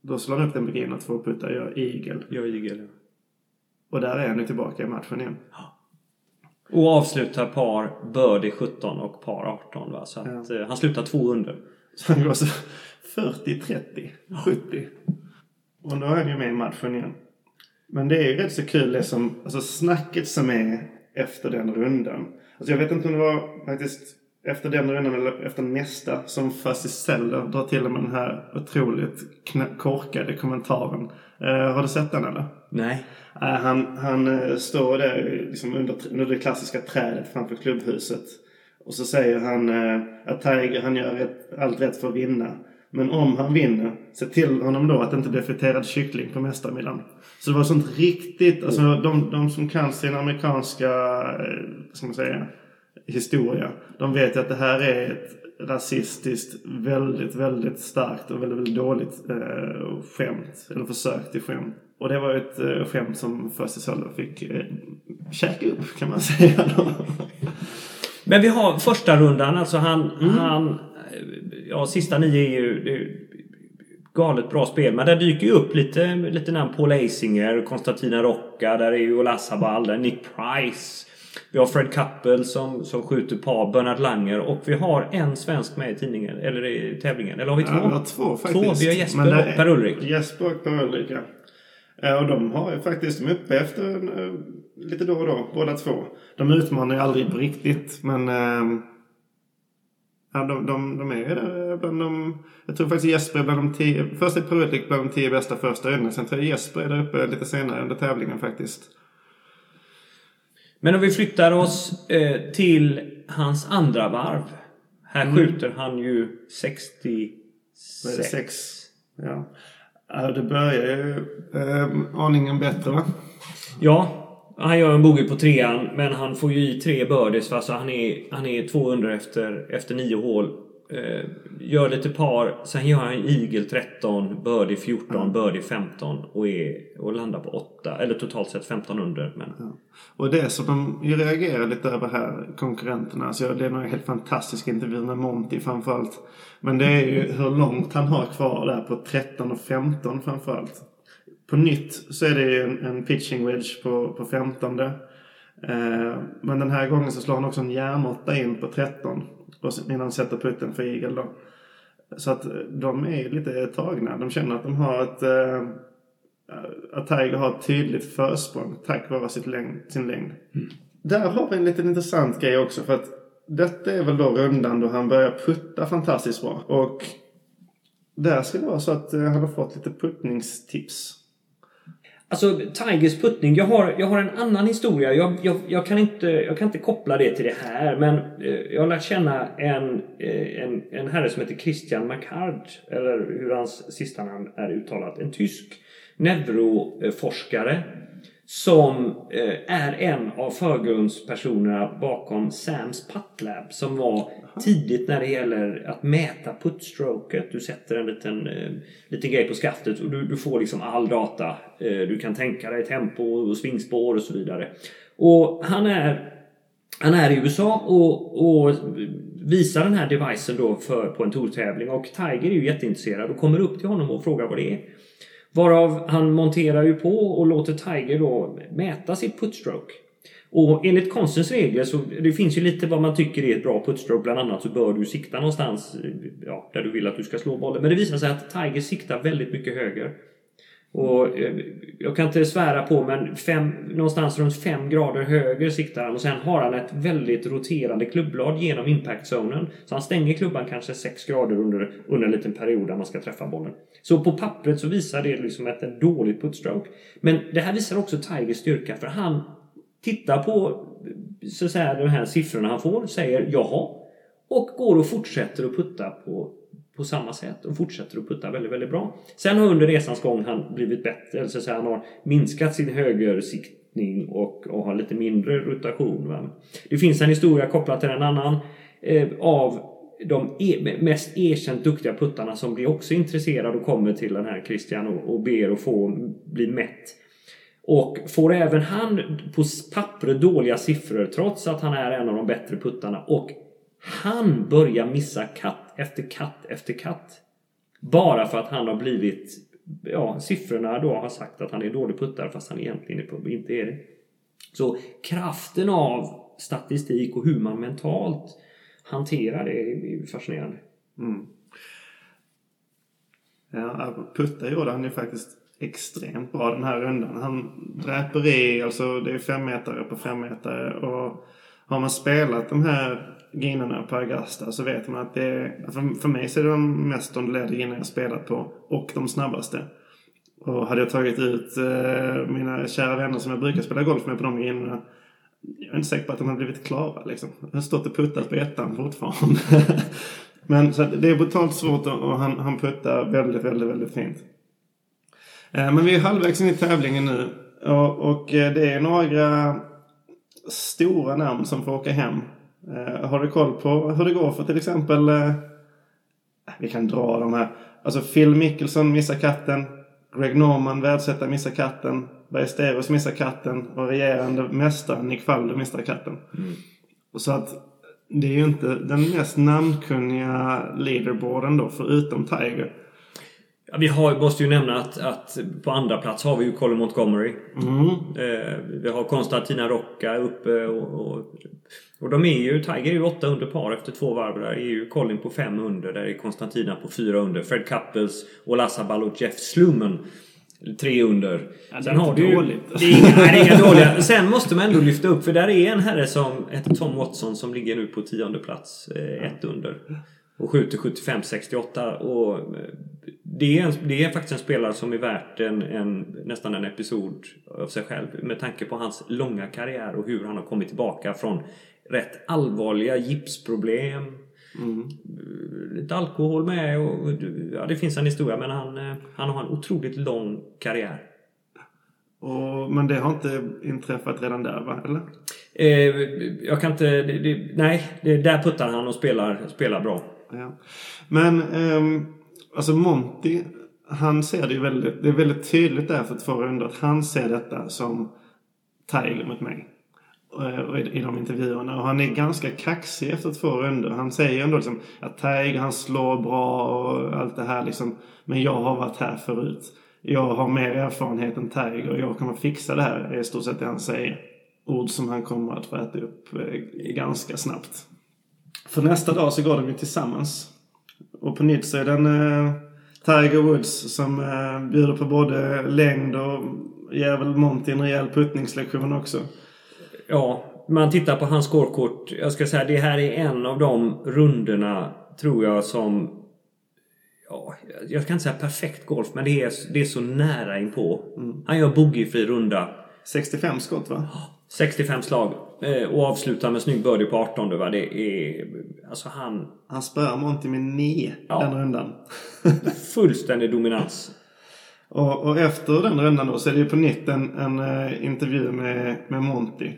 Då slår han upp den på green och två puttar gör eagle. Gör eagle, ja. Och där är han ju tillbaka i matchen igen. Och avslutar par birdie 17 och par 18 va? Så att ja. han slutar två under. Så han går så 40, 30, 70. Och då är han ju med i matchen igen. Men det är ju rätt så kul det som, alltså snacket som är efter den rundan. Alltså jag vet inte om det var faktiskt efter den rundan eller efter nästa som Fuzzy Seller drar till med den här otroligt korkade kommentaren. Uh, har du sett den eller? Nej. Uh, han, han uh, står där liksom under, under det klassiska trädet framför klubbhuset. Och så säger han att Tiger han gör rätt, allt rätt för att vinna. Men om han vinner, se till honom då att det inte blir friterad kyckling på mästarmiddagen. Så det var sånt riktigt, alltså de, de som kan sin amerikanska, ska man säga, historia. De vet ju att det här är ett rasistiskt, väldigt, väldigt starkt och väldigt, väldigt dåligt eh, skämt. Eller försök till skämt. Och det var ju ett eh, skämt som Fuzzy Sölder fick eh, käka upp kan man säga. Men vi har första rundan, alltså han, mm. han ja sista nio är ju det är galet bra spel. Men där dyker ju upp lite, lite namn. Paul Eisinger, Konstantina Rocca, där är ju Olas Habal, Nick Price. Vi har Fred Couple som, som skjuter par, Bernard Langer och vi har en svensk med i tidningen, eller i tävlingen. Eller har vi två? Ja, vi har två faktiskt. Två. Vi har Jesper och Per Ulrik. Jesper och Per Ulrik, ja. Och de har ju faktiskt, de är uppe efter uh, lite då och då, båda två. De utmanar ju aldrig på riktigt, men uh, ja, de, de, de är där bland de... Jag tror faktiskt Jesper är bland de tio... Först är Per Ulrik bland de tio bästa första rundorna. Sen tror jag Jesper är där uppe lite senare under tävlingen faktiskt. Men om vi flyttar oss eh, till hans andra varv. Här mm. skjuter han ju 66. Ja. ja. Det börjar ju eh, aningen bättre va? Ja. Han gör en bogey på trean men han får ju i tre birdies. Alltså han är, han är 200 efter, efter nio hål. Eh, gör lite par, sen gör han Eagle 13, Birdie 14, mm. Birdie 15 och, är, och landar på 8. Eller totalt sett 15 under. Men... Ja. Och det som de reagerar lite över här, konkurrenterna. Alltså det är en helt fantastisk intervju med Monty framförallt. Men det är ju hur långt han har kvar där på 13 och 15 framförallt. På nytt så är det ju en, en pitching wedge på, på 15. Eh, men den här gången så slår han också en järnåtta in på 13 innan de sätter putten för Eagle då. Så att de är lite tagna. De känner att de har ett... Eh, att Tiger har ett tydligt försprång tack vare sitt längd, sin längd. Mm. Där har vi en liten intressant grej också för att detta är väl då rundan då han börjar putta fantastiskt bra. Och där ska det vara så att eh, han har fått lite puttningstips. Alltså Tigers puttning. Jag har, jag har en annan historia. Jag, jag, jag, kan inte, jag kan inte koppla det till det här. Men eh, jag har lärt känna en, eh, en, en herre som heter Christian Macard. Eller hur hans sista namn är uttalat. En tysk neuroforskare. Som eh, är en av förgrundspersonerna bakom Sams Puttlab. Som var tidigt när det gäller att mäta puttstroket. Du sätter en liten, eh, liten grej på skaftet och du, du får liksom all data. Eh, du kan tänka dig tempo och svingspår och så vidare. Och han är, han är i USA och, och visar den här devicen då för, på en tourtävling och Tiger är ju jätteintresserad och kommer upp till honom och frågar vad det är. Varav han monterar ju på och låter Tiger då mäta sitt puttstroke. Och enligt konstens regler så det finns ju lite vad man tycker är ett bra puttstroke. Bland annat så bör du sikta någonstans ja, där du vill att du ska slå bollen. Men det visar sig att Tiger siktar väldigt mycket höger. Och eh, jag kan inte svära på men fem, någonstans runt 5 grader höger siktar han och sen har han ett väldigt roterande klubblad genom impactzonen. Så han stänger klubban kanske 6 grader under, under en liten period där man ska träffa bollen. Så på pappret så visar det liksom ett dåligt putstroke. Men det här visar också Tigers styrka för han tittar på så att säga, de här siffrorna han får, säger jaha och går och fortsätter att putta på, på samma sätt och fortsätter att putta väldigt, väldigt bra. Sen har under resans gång han blivit bättre, eller så att säga, han har minskat sin högersiktning och, och har lite mindre rotation. Va? Det finns en historia kopplad till en annan eh, av de e mest erkänt duktiga puttarna som blir också intresserad och kommer till den här Christian och, och ber att få bli mätt. Och får även han på pappret dåliga siffror trots att han är en av de bättre puttarna. Och han börjar missa katt efter katt efter katt. Bara för att han har blivit... Ja, siffrorna då har sagt att han är dålig puttare fast han egentligen inte är det. Så kraften av statistik och hur man mentalt hanterar det är fascinerande. Mm. Ja, putta gjorde han ju faktiskt extremt bra den här rundan. Han dräper i, alltså det är femmetare på femmetare och har man spelat de här grinerna på Augusta så vet man att det är, för, för mig så är det de mest ondulerade grinerna jag spelat på och de snabbaste. Och hade jag tagit ut eh, mina kära vänner som jag brukar spela golf med på de grinerna jag är inte säker på att de har blivit klara liksom. Jag har stått och puttat på ettan fortfarande. Men så det är brutalt svårt och han, han puttar väldigt, väldigt, väldigt fint. Eh, men vi är halvvägs in i tävlingen nu. Och, och eh, det är några stora namn som får åka hem. Eh, har du koll på hur det går för till exempel... Vi kan dra de här. Alltså Phil Mickelson missar katten. Greg Norman, världsetta, missar katten. Bergsteros missar katten. Och regerande mästaren Nick Faldo missar katten. Mm. Så att det är ju inte den mest namnkunniga leaderboarden då, förutom Tiger. Ja, vi har, måste ju nämna att, att på andra plats har vi ju Colin Montgomery. Mm. Eh, vi har Konstantina Rocca uppe och, och, och, de är ju, Tiger är ju 8 under par efter två varv. Där är ju Colin på 5 under. Där är Konstantina på 4 under. Fred Couples, Olasabal och Jeff Slummen. Tre under. Ja, Sen har du dåligt. Det är, inga, nej, inga dåliga. Sen måste man ändå lyfta upp. För där är en herre som heter Tom Watson som ligger nu på tionde plats. Eh, ett under. Och skjuter 75-68. Och eh, det är, en, det är faktiskt en spelare som är värt en, en, nästan en episod av sig själv. Med tanke på hans långa karriär och hur han har kommit tillbaka från rätt allvarliga gipsproblem. Mm. Lite alkohol med och ja, det finns en historia men han, eh, han har en otroligt lång karriär. Och, men det har inte inträffat redan där va? Eller? Eh, jag kan inte... Det, det, nej, det, där puttar han och spelar, spelar bra. Ja. Men eh, alltså Monty, han ser det ju väldigt, det är väldigt tydligt där för två runder att han ser detta som Tiger mot mig. Eh, I de intervjuerna. Och han är ganska kaxig efter två runder. Han säger ändå liksom att Tiger han slår bra och allt det här liksom. Men jag har varit här förut. Jag har mer erfarenhet än Tiger och jag kommer fixa det här. är i stort sett det han säger. Ord som han kommer att få äta upp eh, ganska snabbt. För nästa dag så går de ju tillsammans. Och på nytt så är det en eh, Tiger Woods som eh, bjuder på både längd och ger väl Monty en rejäl puttningslektion också. Ja, man tittar på hans scorekort. Jag ska säga det här är en av de rundorna tror jag som Ja, jag kan inte säga perfekt golf men det är, det är så nära inpå. Mm. Han gör boogiefri runda. 65 skott va? 65 slag. Eh, och avslutar med snygg birdie på 18 va. Det är... Alltså han... Han spöar Monty med 9 ja. den rundan. Fullständig dominans. Och, och, efter den rundan då så är det ju på nytt en, en uh, intervju med, med Monty.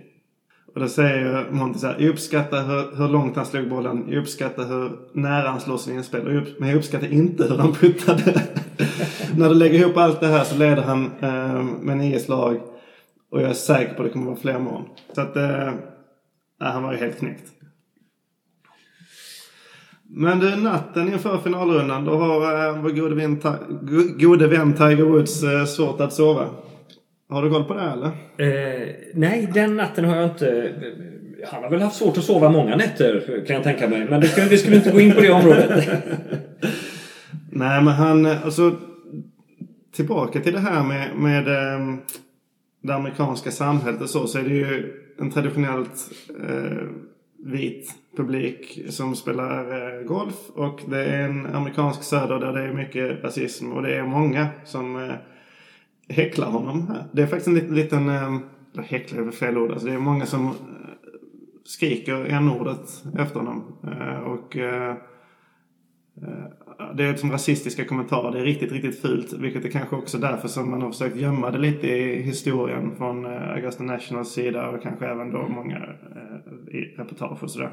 Och då säger Monty så här. Jag uppskattar hur, hur långt han slog bollen. Jag uppskattar hur nära han slår sin inspel. Men jag uppskattar inte hur han puttade. När du lägger ihop allt det här så leder han uh, med nio slag. Och jag är säker på att det kommer att vara fler mål. Så att, eh, han var ju helt knäckt. Men du, natten inför finalrundan, då har eh, vår gode vän, gode vän Tiger Woods eh, svårt att sova. Har du koll på det eller? Eh, nej, den natten har jag inte... Han har väl haft svårt att sova många nätter kan jag tänka mig. Men det skulle, vi skulle inte gå in på det området. nej, men han... Alltså, tillbaka till det här med, med eh, det amerikanska samhället och så, så är det ju en traditionellt eh, vit publik som spelar eh, golf. Och det är en amerikansk söder där det är mycket rasism och det är många som eh, häcklar honom här. Det är faktiskt en liten, liten eh, häcklar är fel ord, alltså det är många som eh, skriker n-ordet efter honom. Eh, och eh, eh det är som rasistiska kommentarer. Det är riktigt, riktigt fult. Vilket är kanske också därför som man har försökt gömma det lite i historien från eh, Augusta Nationals sida och kanske även då många eh, i reportage och sådär.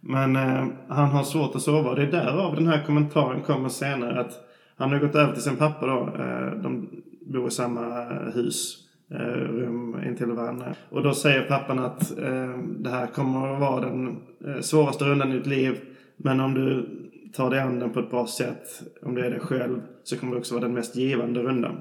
Men eh, han har svårt att sova och det är därav den här kommentaren kommer senare att han har gått över till sin pappa då. Eh, de bor i samma eh, hus. Eh, rum intill varandra. Och då säger pappan att eh, det här kommer att vara den eh, svåraste rundan i ditt liv. Men om du tar dig an den på ett bra sätt, om du är det själv, så kommer det också vara den mest givande rundan.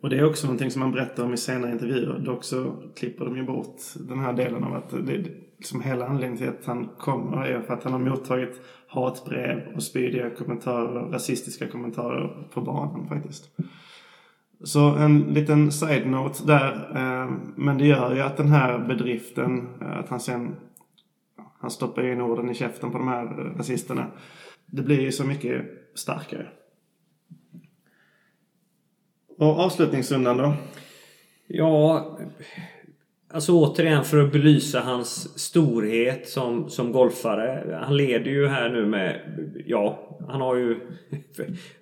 Och det är också någonting som man berättar om i senare intervjuer. Dock så klipper de ju bort den här delen av att det, liksom hela anledningen till att han kommer är för att han har mottagit hatbrev och spydiga kommentarer, rasistiska kommentarer på banan faktiskt. Så en liten side-note där. Eh, men det gör ju att den här bedriften, eh, att han sen han stoppar in orden i käften på de här rasisterna. Det blir ju så mycket starkare. Och avslutningsrundan då? Ja, alltså återigen för att belysa hans storhet som, som golfare. Han leder ju här nu med, ja, han har ju,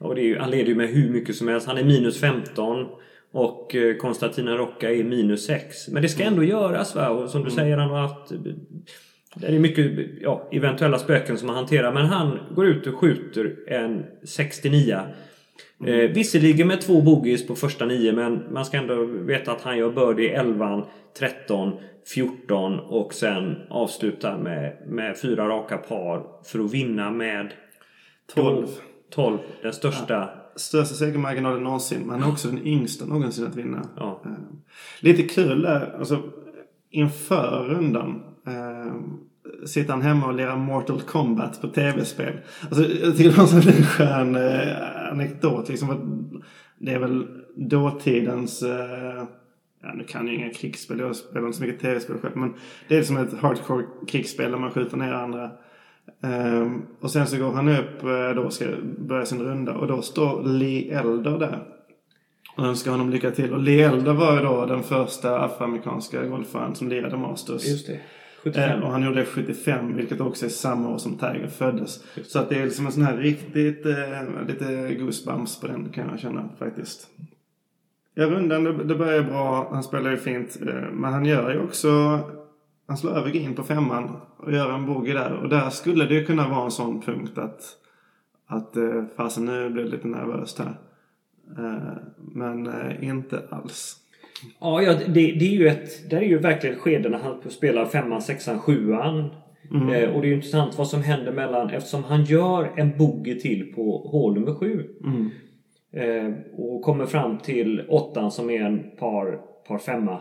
är ju, han leder ju med hur mycket som helst. Han är minus 15 och eh, Konstantina Rocca är minus 6. Men det ska ändå göras va? Och som du mm. säger, han har haft det är mycket ja, eventuella spöken som han hanterar. Men han går ut och skjuter en 69. Mm. Eh, visserligen med två bogies på första nio men man ska ändå veta att han gör birdie 11, 13, 14 och sen avslutar med, med fyra raka par för att vinna med 12. 12, den största. Ja, största segermarginalen någonsin. Men också den yngsta någonsin att vinna. Ja. Eh, lite kul där, alltså inför rundan. Eh, sitter han hemma och lirar Mortal Kombat på tv-spel. Alltså, jag tycker det var en sån skön eh, anekdot. Liksom, det är väl dåtidens... Eh, ja, nu kan jag ju inga krigsspel, jag spelar inte så mycket tv-spel själv. Men det är som ett hardcore krigsspel där man skjuter ner andra. Um, och sen så går han upp eh, då ska börja sin runda och då står Lee Elder där. Och önskar honom lycka till. Och Lee Elder var ju då den första afroamerikanska golfaren som lirade Masters. Just det. 75. Eh, och han gjorde det 75 vilket också är samma år som Tiger föddes. Så att det är liksom en sån här riktigt, eh, lite goosebumps på den kan jag känna faktiskt. Ja, rundan det, det börjar bra. Han spelar ju fint. Eh, men han gör ju också, han slår över in på femman och gör en bogey där. Och där skulle det ju kunna vara en sån punkt att, att fasen nu blir det lite nervöst här. Men inte alls. Ja, ja det, det, är ju ett... Det är ju verkligen ett skede när han spelar femman, sexan, sjuan. Mm. Eh, och det är ju intressant vad som händer mellan eftersom han gör en bogey till på hål nummer sju. Mm. Eh, och kommer fram till åttan som är en par, par femma.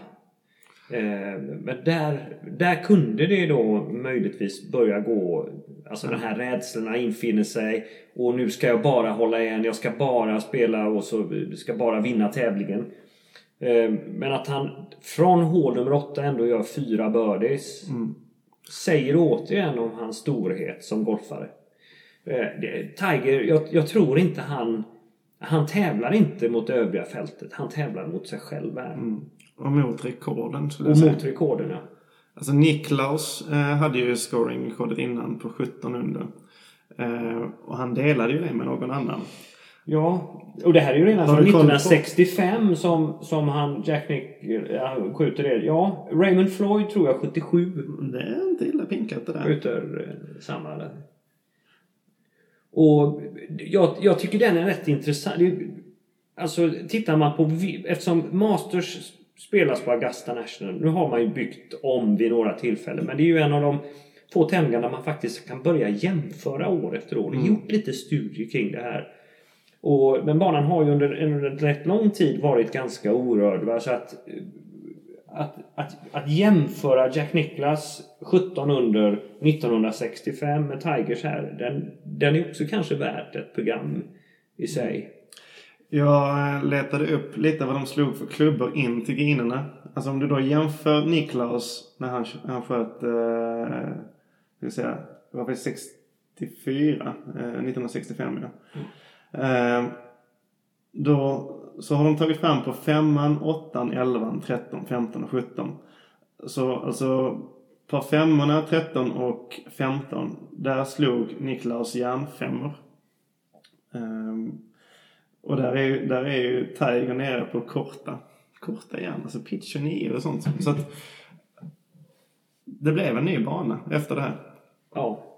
Eh, men där, där kunde det då möjligtvis börja gå Alltså mm. den här rädslorna infinner sig och nu ska jag bara hålla en, jag ska bara spela och så ska bara vinna tävlingen. Eh, men att han från hål nummer åtta ändå gör fyra birdies. Mm. Säger återigen om hans storhet som golfare. Eh, Tiger, jag, jag, tror inte han... Han tävlar inte mot övriga fältet. Han tävlar mot sig själv här. Mm. Och mot rekorden säga. Och mot rekorden ja. Alltså Niklaus eh, hade ju scoring-rekordet innan på 17 under. Eh, och han delade ju det med någon annan. Ja, och det här är ju redan från 1965 som, som han, Jack Nick, ja, skjuter det. Ja, Raymond Floyd tror jag 77. Det är inte illa pinkat det där. Skjuter eh, samma där. Och jag, jag tycker den är rätt intressant. Alltså tittar man på, eftersom Masters spelas på Augusta National. Nu har man ju byggt om vid några tillfällen men det är ju en av de få tävlingar där man faktiskt kan börja jämföra år efter år. Mm. gjort lite studier kring det här. Och, men banan har ju under en rätt lång tid varit ganska orörd. Va? Så att, att, att, att jämföra Jack Nicklaus 17 under 1965 med Tigers här, den, den är också kanske värt ett program i sig. Jag letade upp lite vad de slog för klubbor in till grinerna. Alltså om du då jämför Niklaus när han, han sköt, eh, ska säga, det var väl 64, eh, 1965 ja. Mm. Eh, då så har de tagit fram på femman, åttan, elvan, tretton, femton och sjutton. Så alltså på femmorna, 13 och 15 där slog Niklaus järnfemmor. Um, och där är, ju, där är ju Tiger nere på korta. Korta järn, alltså pitch och nio och sånt. Så att det blev en ny bana efter det här. Ja.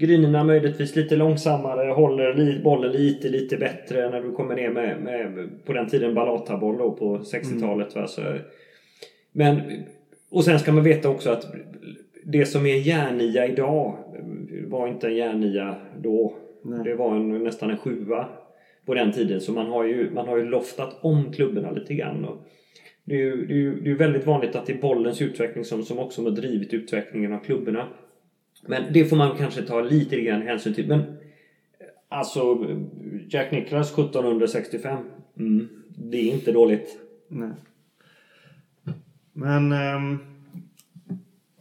Grinerna möjligtvis lite långsammare, håller bollen lite, lite bättre när du kommer ner med, med på den tiden Balata-boll då på 60-talet. Mm. Men, och sen ska man veta också att det som är järnia idag var inte en järnia då. Nej. Det var en, nästan en sjua på den tiden. Så man har ju, man har ju loftat om klubborna lite grann. Och det är ju det är, ju, det är väldigt vanligt att det är bollens utveckling som, som också har drivit utvecklingen av klubborna. Men det får man kanske ta lite grann hänsyn till. Men alltså Jack Nicklaus 1765. Mm, det är inte dåligt. Nej. Men um,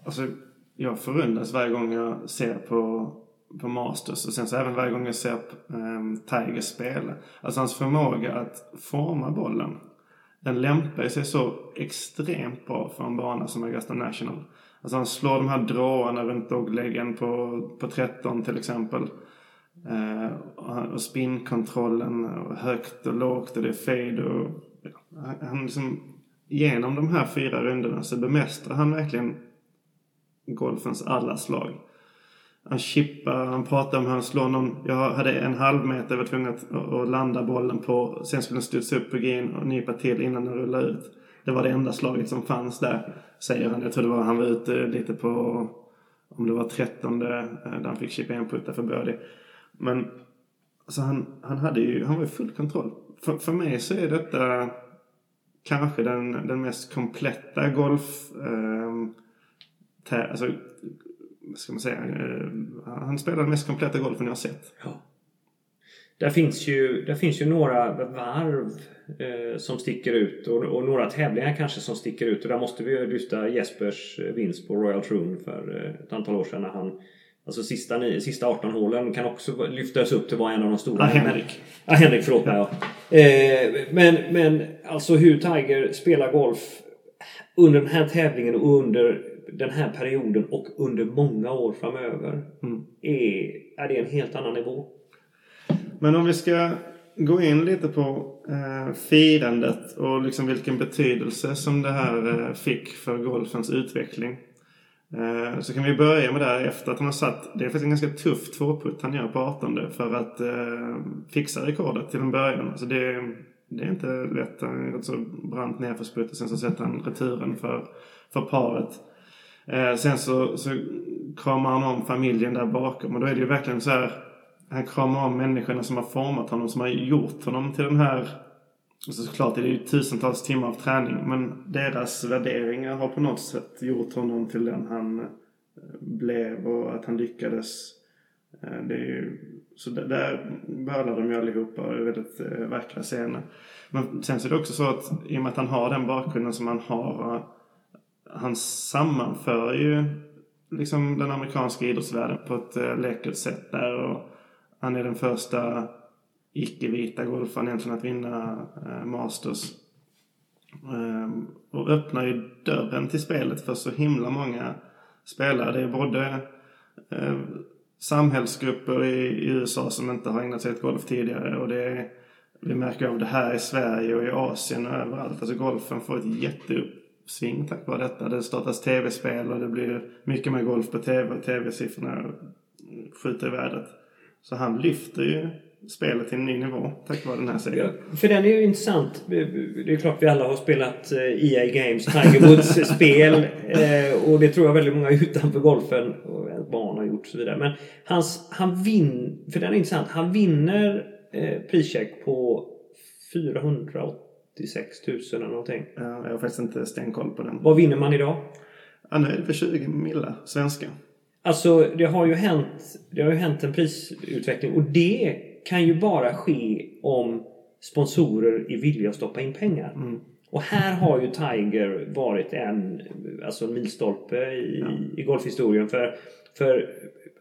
alltså jag förundras varje gång jag ser på, på Masters och sen så även varje gång jag ser um, Tigers spela. Alltså hans förmåga att forma bollen. Den lämpar sig så extremt bra för en bana som Augusta National. Alltså han slår de här dråarna runt dogleggen på, på 13 till exempel. Eh, och spinnkontrollen, och högt och lågt och det är fade och... Han liksom... Genom de här fyra rundorna så bemästrar han verkligen golfens alla slag. Han chippar, han pratar om hur han slår någon. Jag hade en halv meter, jag var tvungen att, att landa bollen på. Sen skulle den studsa upp på green och nypa till innan den rullade ut. Det var det enda slaget som fanns där, säger han. Jag tror det var, han var ute lite på, om det var trettonde, eh, där han fick chippa en putta för birdie. Men, alltså han, han hade ju, han var i full kontroll. För, för mig så är detta kanske den, den mest kompletta golf... Eh, alltså, vad ska man säga? Eh, han spelar den mest kompletta golfen jag har sett. Ja. Där finns ju, där finns ju några varv eh, som sticker ut och, och, några tävlingar kanske som sticker ut. Och där måste vi lyfta Jespers eh, vinst på Royal Troon för eh, ett antal år sedan när han Alltså sista, sista 18 hålen kan också lyftas upp till att vara en av de stora. Ja, Henrik. Ja, Henrik, förlåt mig. Ja. Eh, men, men alltså hur Tiger spelar golf under den här tävlingen och under den här perioden och under många år framöver mm. är, är det en helt annan nivå. Men om vi ska gå in lite på eh, firandet och liksom vilken betydelse som det här eh, fick för golfens utveckling. Eh, så kan vi börja med det här efter att han har satt, det är faktiskt en ganska tuff tvåputt han gör på 18 för att eh, fixa rekordet till en början. Alltså det, det är inte lätt. Han är så brant nedförsputt och sen så sätter han returen för, för paret. Eh, sen så, så kramar han om familjen där bakom och då är det ju verkligen så här. Han kramar om människorna som har format honom, som har gjort honom till den här så såklart är det ju tusentals timmar av träning men deras värderingar har på något sätt gjort honom till den han eh, blev och att han lyckades. Eh, det är ju, så där bölar de ju allihopa och är väldigt eh, vackra scener. Men sen så är det också så att i och med att han har den bakgrunden som han har eh, han sammanför ju liksom den amerikanska idrottsvärlden på ett läckert sätt där. Och han är den första icke-vita golfaren egentligen att vinna eh, Masters. Ehm, och öppnar ju dörren till spelet för så himla många spelare. Det är både eh, samhällsgrupper i, i, USA som inte har ägnat sig åt golf tidigare och det är vi märker av det här i Sverige och i Asien och överallt. Alltså golfen får ett jätteuppsving tack vare detta. Det startas tv-spel och det blir mycket mer golf på tv och tv-siffrorna skjuter i vädret. Så han lyfter ju spelet till en ny nivå tack vare den här serien. Ja, för den är ju intressant. Det är klart vi alla har spelat EA eh, e Games, Tiger Woods spel. Eh, och det tror jag väldigt många utanför golfen och barn har gjort och så vidare. Men hans, han vinner, för den är intressant. Han vinner eh, prischeck på 480 86 000 eller någonting. Ja, jag har faktiskt inte stenkoll på den. Vad vinner man idag? Ja, nu är det för 20 milla svenska. Alltså, det har ju hänt, det har ju hänt en prisutveckling och det kan ju bara ske om sponsorer är villiga att stoppa in pengar. Mm. Och här har ju Tiger varit en, alltså en milstolpe i, ja. i golfhistorien. För, för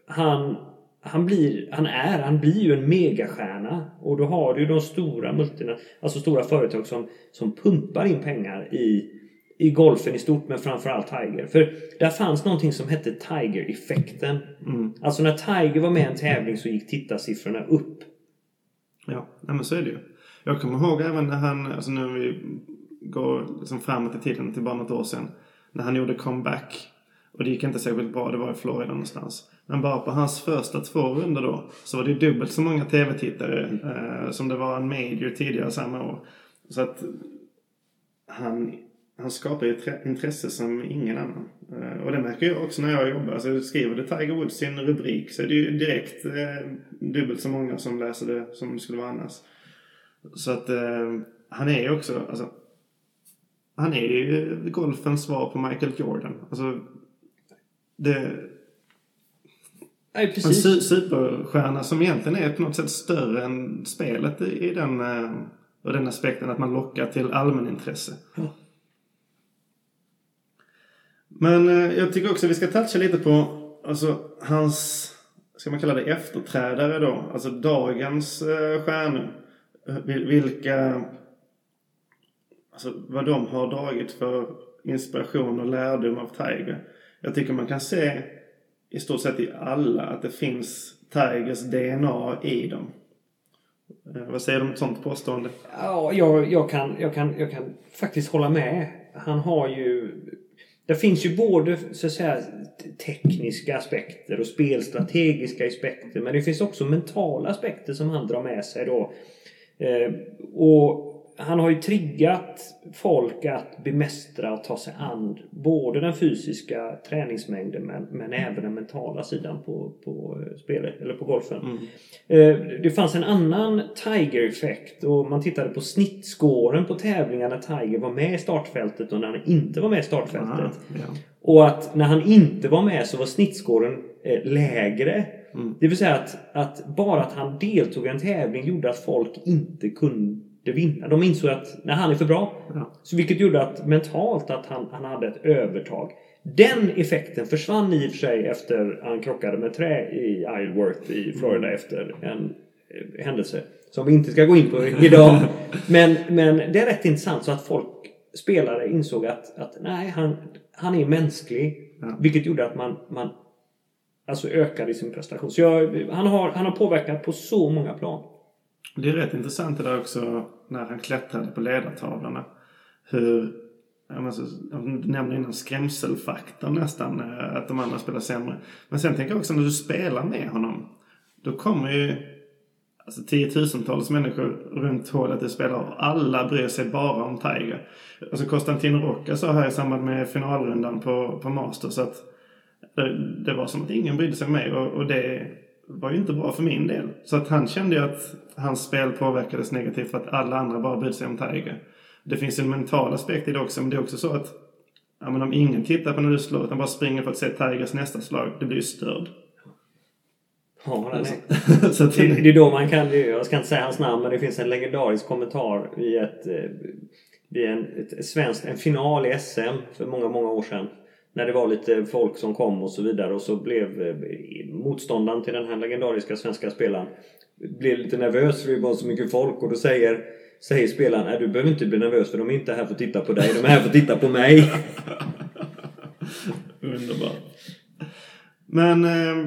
han han blir, han är, han blir ju en megastjärna. Och då har du de stora multina, alltså stora företag som, som pumpar in pengar i, i golfen i stort men framförallt Tiger. För där fanns någonting som hette Tiger-effekten. Mm. Alltså när Tiger var med i en tävling så gick tittarsiffrorna upp. Ja, nej, men så är det ju. Jag kommer ihåg även när han, alltså nu vi går liksom framåt i tiden till bara något år sedan. När han gjorde comeback. Och det gick inte särskilt bra, det var i Florida någonstans. Men bara på hans första två runder då så var det dubbelt så många tv-tittare eh, som det var en major tidigare samma år. Så att han, han skapar ju ett intresse som ingen annan. Eh, och det märker jag också när jag jobbar. Alltså skriver det Tiger Woods en rubrik så är det ju direkt eh, dubbelt så många som läser det som det skulle vara annars. Så att eh, han är ju också, alltså, han är ju golfens svar på Michael Jordan. Alltså, det... Nej, En precis. su- superstjärna som egentligen är på något sätt större än spelet i, i den, eh, och den aspekten att man lockar till allmänintresse. Ja. Men eh, jag tycker också vi ska toucha lite på alltså, hans, ska man kalla det efterträdare då? Alltså dagens eh, stjärnor. Eh, vilka, alltså vad de har dragit för inspiration och lärdom av Tiger. Jag tycker man kan se i stort sett i alla att det finns Tigers DNA i dem. Eh, vad säger du om ett sånt påstående? Ja, jag, jag, kan, jag, kan, jag kan faktiskt hålla med. Han har ju... Det finns ju både så att säga, tekniska aspekter och spelstrategiska aspekter. Men det finns också mentala aspekter som han drar med sig då. Eh, och han har ju triggat folk att bemästra och ta sig an både den fysiska träningsmängden men, men även den mentala sidan på, på eh, spelet, eller på golfen. Eh, Det fanns en annan Tiger-effekt och man tittade på snittskåren på tävlingar när Tiger var med i startfältet och när han inte var med i startfältet. Ah, ja. Och att när han inte var med så var snittskåren eh, lägre. Det vill säga att, att bara att han deltog i en tävling gjorde att folk inte kunde vinna. De insåg att nej, han är för bra. Ja. Så vilket gjorde att mentalt att han, han hade ett övertag. Den effekten försvann i och för sig efter han krockade med trä i Isleworth i Florida efter en eh, händelse. Som vi inte ska gå in på idag. men, men det är rätt intressant så att folk, spelare, insåg att, att nej, han, han är mänsklig. Ja. Vilket gjorde att man, man alltså ökade sin prestation. Så jag, han, har, han har påverkat på så många plan. Det är rätt intressant det där också när han klättrade på ledartavlorna. Hur, jag måste, jag nämnde innan skrämselfaktorn nästan, eh, att de andra spelar sämre. Men sen tänker jag också när du spelar med honom. Då kommer ju alltså, tiotusentals människor runt hålet du spelar och alla bryr sig bara om Tiger. Alltså Konstantin Rocca sa här i samband med finalrundan på, på Masters att det, det var som att ingen brydde sig om mig och, och det var ju inte bra för min del. Så att han kände ju att hans spel påverkades negativt för att alla andra bara brydde sig om Tiger. Det finns en mental aspekt i det också, men det är också så att ja, men om ingen tittar på när du slår utan bara springer för att se Tigers nästa slag, det blir ju störd. Ja, är, så Det, det är då man kan, jag ska inte säga hans namn, men det finns en legendarisk kommentar i ett, eh, vid en, ett svenskt, en final i SM för många, många år sedan. När det var lite folk som kom och så vidare och så blev eh, motståndaren till den här legendariska svenska spelaren blev lite nervös för det var så mycket folk och då säger Säger spelaren, nej du behöver inte bli nervös för de är inte här för att titta på dig, de är här för att titta på mig. Underbart. Men eh,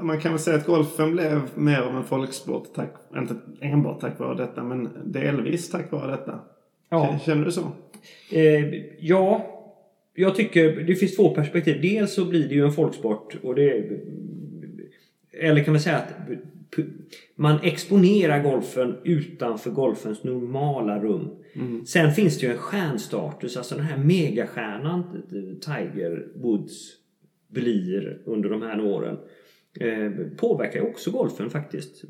man kan väl säga att golfen blev mer av en folksport. Tack, inte enbart tack vare detta, men delvis tack vare detta. Ja. Känner du så? Eh, ja, jag tycker det finns två perspektiv. Dels så blir det ju en folksport och det... Eller kan man säga att man exponerar golfen utanför golfens normala rum. Sen finns det ju en stjärnstatus, alltså den här megastjärnan Tiger Woods blir under de här åren. Eh, påverkar ju också golfen faktiskt.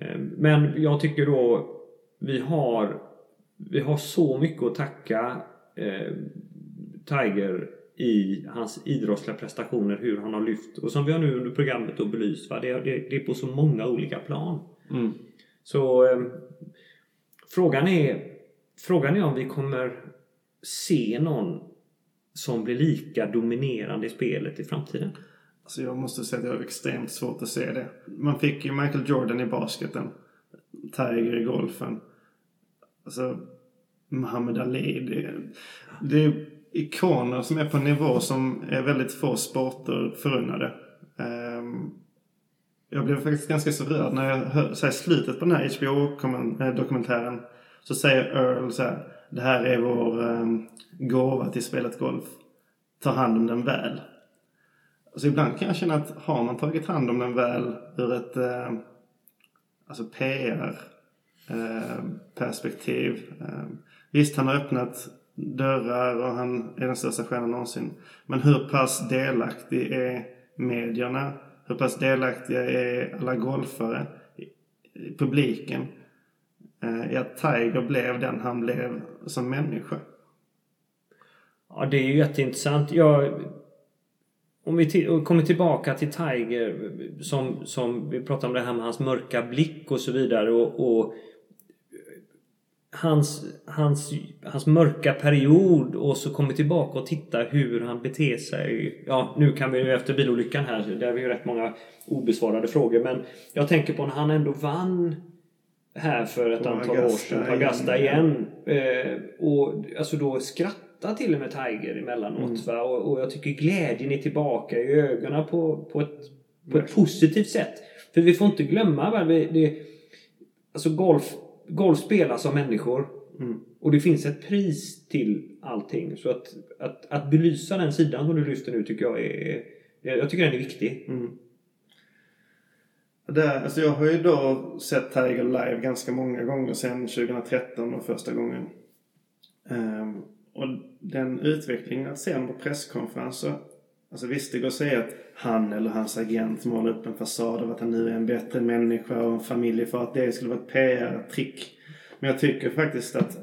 Eh, men jag tycker då vi har vi har så mycket att tacka eh, Tiger i hans idrottsliga prestationer, hur han har lyft och som vi har nu under programmet då belyst. Va? Det, det, det är på så många olika plan. Mm. Så eh, frågan är Frågan är om vi kommer se någon som blir lika dominerande i spelet i framtiden. Alltså jag måste säga att jag har extremt svårt att se det. Man fick ju Michael Jordan i basketen. Tiger i golfen. Alltså, Muhammad Ali. Det, det är ikoner som är på en nivå som är väldigt få sporter förunnade. Ehm, jag blev faktiskt ganska så rörd när jag hör så här, slutet på den här HBO-dokumentären. Så säger Earl så här. Det här är vår um, gåva till spelet golf. Ta hand om den väl. Alltså ibland kan jag känna att har man tagit hand om den väl ur ett uh, alltså PR uh, perspektiv. Uh, visst, han har öppnat dörrar och han är den största stjärnan någonsin. Men hur pass delaktig är medierna? Hur pass delaktiga är alla golfare? Publiken? Eh, I att Tiger blev den han blev som människa. Ja, det är ju jätteintressant. Jag, om vi kommer tillbaka till Tiger som, som vi pratade om det här med hans mörka blick och så vidare och, och hans, hans, hans mörka period och så kommer tillbaka och titta hur han beter sig. Ja, nu kan vi ju efter bilolyckan här, där har vi ju rätt många obesvarade frågor. Men jag tänker på när han ändå vann här för ett antal Augusta år sedan på Augusta igen. igen. Eh, och alltså då skratta till och med Tiger emellanåt. Mm. Va? Och, och jag tycker glädjen är tillbaka i ögonen på, på, ett, på ett positivt sätt. För vi får inte glömma? Det, det, alltså golf golf spelas av människor. Mm. Och det finns ett pris till allting. Så att, att, att belysa den sidan som du lyfter nu tycker jag är... Jag tycker den är viktig. Mm. Det, alltså jag har ju då sett Tiger live ganska många gånger sedan 2013 och första gången. Um, och den utvecklingen att se på presskonferenser. Alltså visst, det går att säga att han eller hans agent målar upp en fasad av att han nu är en bättre människa och en familjefar. Att det skulle vara ett PR-trick. Men jag tycker faktiskt att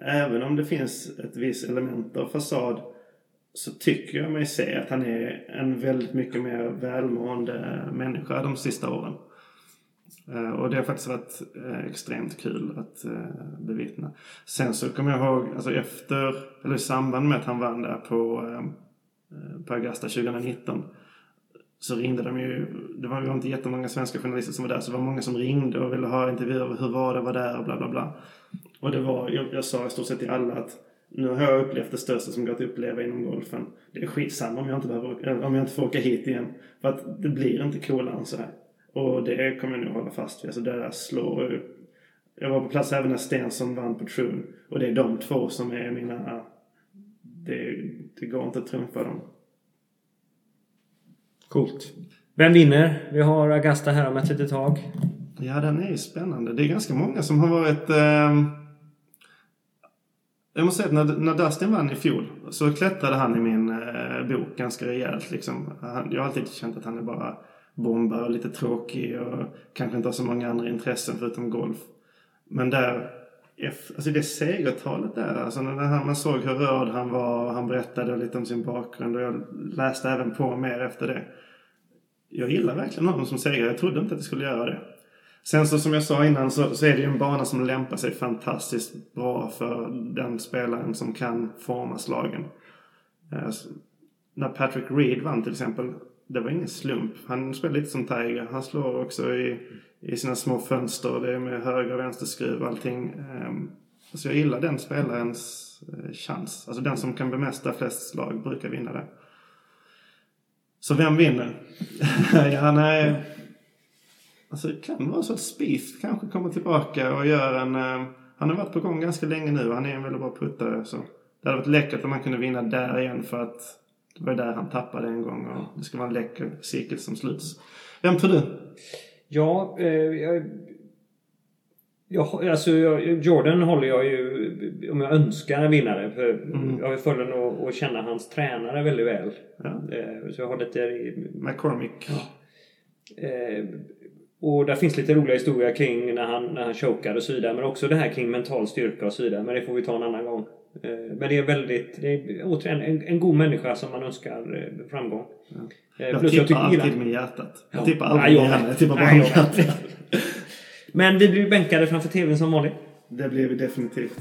även om det finns ett visst element av fasad så tycker jag mig se att han är en väldigt mycket mer välmående människa de sista åren. Eh, och det har faktiskt varit eh, extremt kul att eh, bevittna. Sen så kommer jag ihåg, alltså efter, eller i samband med att han vann där på, Eh, på Augusta 2019 så ringde de ju, det var ju inte jättemånga svenska journalister som var där, så det var många som ringde och ville ha intervjuer hur var det att vara där och bla bla bla. Och det var, jag, jag sa i stort sett till alla att nu har jag upplevt det största som går att uppleva inom golfen. Det är skitsamma om jag inte, behöver, eh, om jag inte får åka hit igen. För att det blir inte coolare än så här. Och det kommer jag nog hålla fast vid. Alltså det där slår Jag var på plats även när Stensson vann på Troon. Och det är de två som är mina... Det, det går inte att trumfa dem. Coolt. Vem vinner? Vi har Augusta här om ett litet tag. Ja, den är ju spännande. Det är ganska många som har varit... Eh... Jag måste säga att när, när Dustin vann i fjol så klättrade han i min eh, bok ganska rejält. Liksom. Jag har alltid känt att han är bara bombar och lite tråkig och kanske inte har så många andra intressen förutom golf. Men där, alltså det segertalet där, alltså när man såg hur rörd han var och han berättade lite om sin bakgrund och jag läste även på mer efter det. Jag gillar verkligen honom som segrare. Jag trodde inte att det skulle göra det. Sen så som jag sa innan så, så är det ju en bana som lämpar sig fantastiskt bra för den spelaren som kan forma slagen. Alltså, när Patrick Reed vann till exempel det var ingen slump. Han spelar lite som Tiger. Han slår också i, i sina små fönster. Det är med höger och vänsterskruv och allting. Um, alltså jag gillar den spelarens eh, chans. Alltså den som kan bemästra flest slag brukar vinna det. Så vem vinner? ja, nej. Alltså det kan vara så att Spieth kanske kommer tillbaka och gör en... Uh, han har varit på gång ganska länge nu och han är en väldigt bra puttare. Så det hade varit läckert om han kunde vinna där igen för att det var där han tappade en gång och det ska vara en läcker cirkel som sluts. Vem tror du? Ja, eh, jag, jag, alltså jag, Jordan håller jag ju, om jag önskar en vinnare. För mm. Jag följer nog och känner hans tränare väldigt väl. Ja. Eh, så jag har lite... McCormick. Ja. Eh, och där finns lite roliga historier kring när han, när han chokade och så vidare. Men också det här kring mental styrka och så vidare. Men det får vi ta en annan gång. Eh, men det är väldigt, det är återigen en, en god människa som man önskar eh, framgång. Ja. Eh, jag Plus tippar jag alltid med hjärtat. Jag tippar aldrig med hjärtat. Jag tippar bara med hjärtat. Men vi blir bänkade framför TVn som vanligt. Det blir vi definitivt.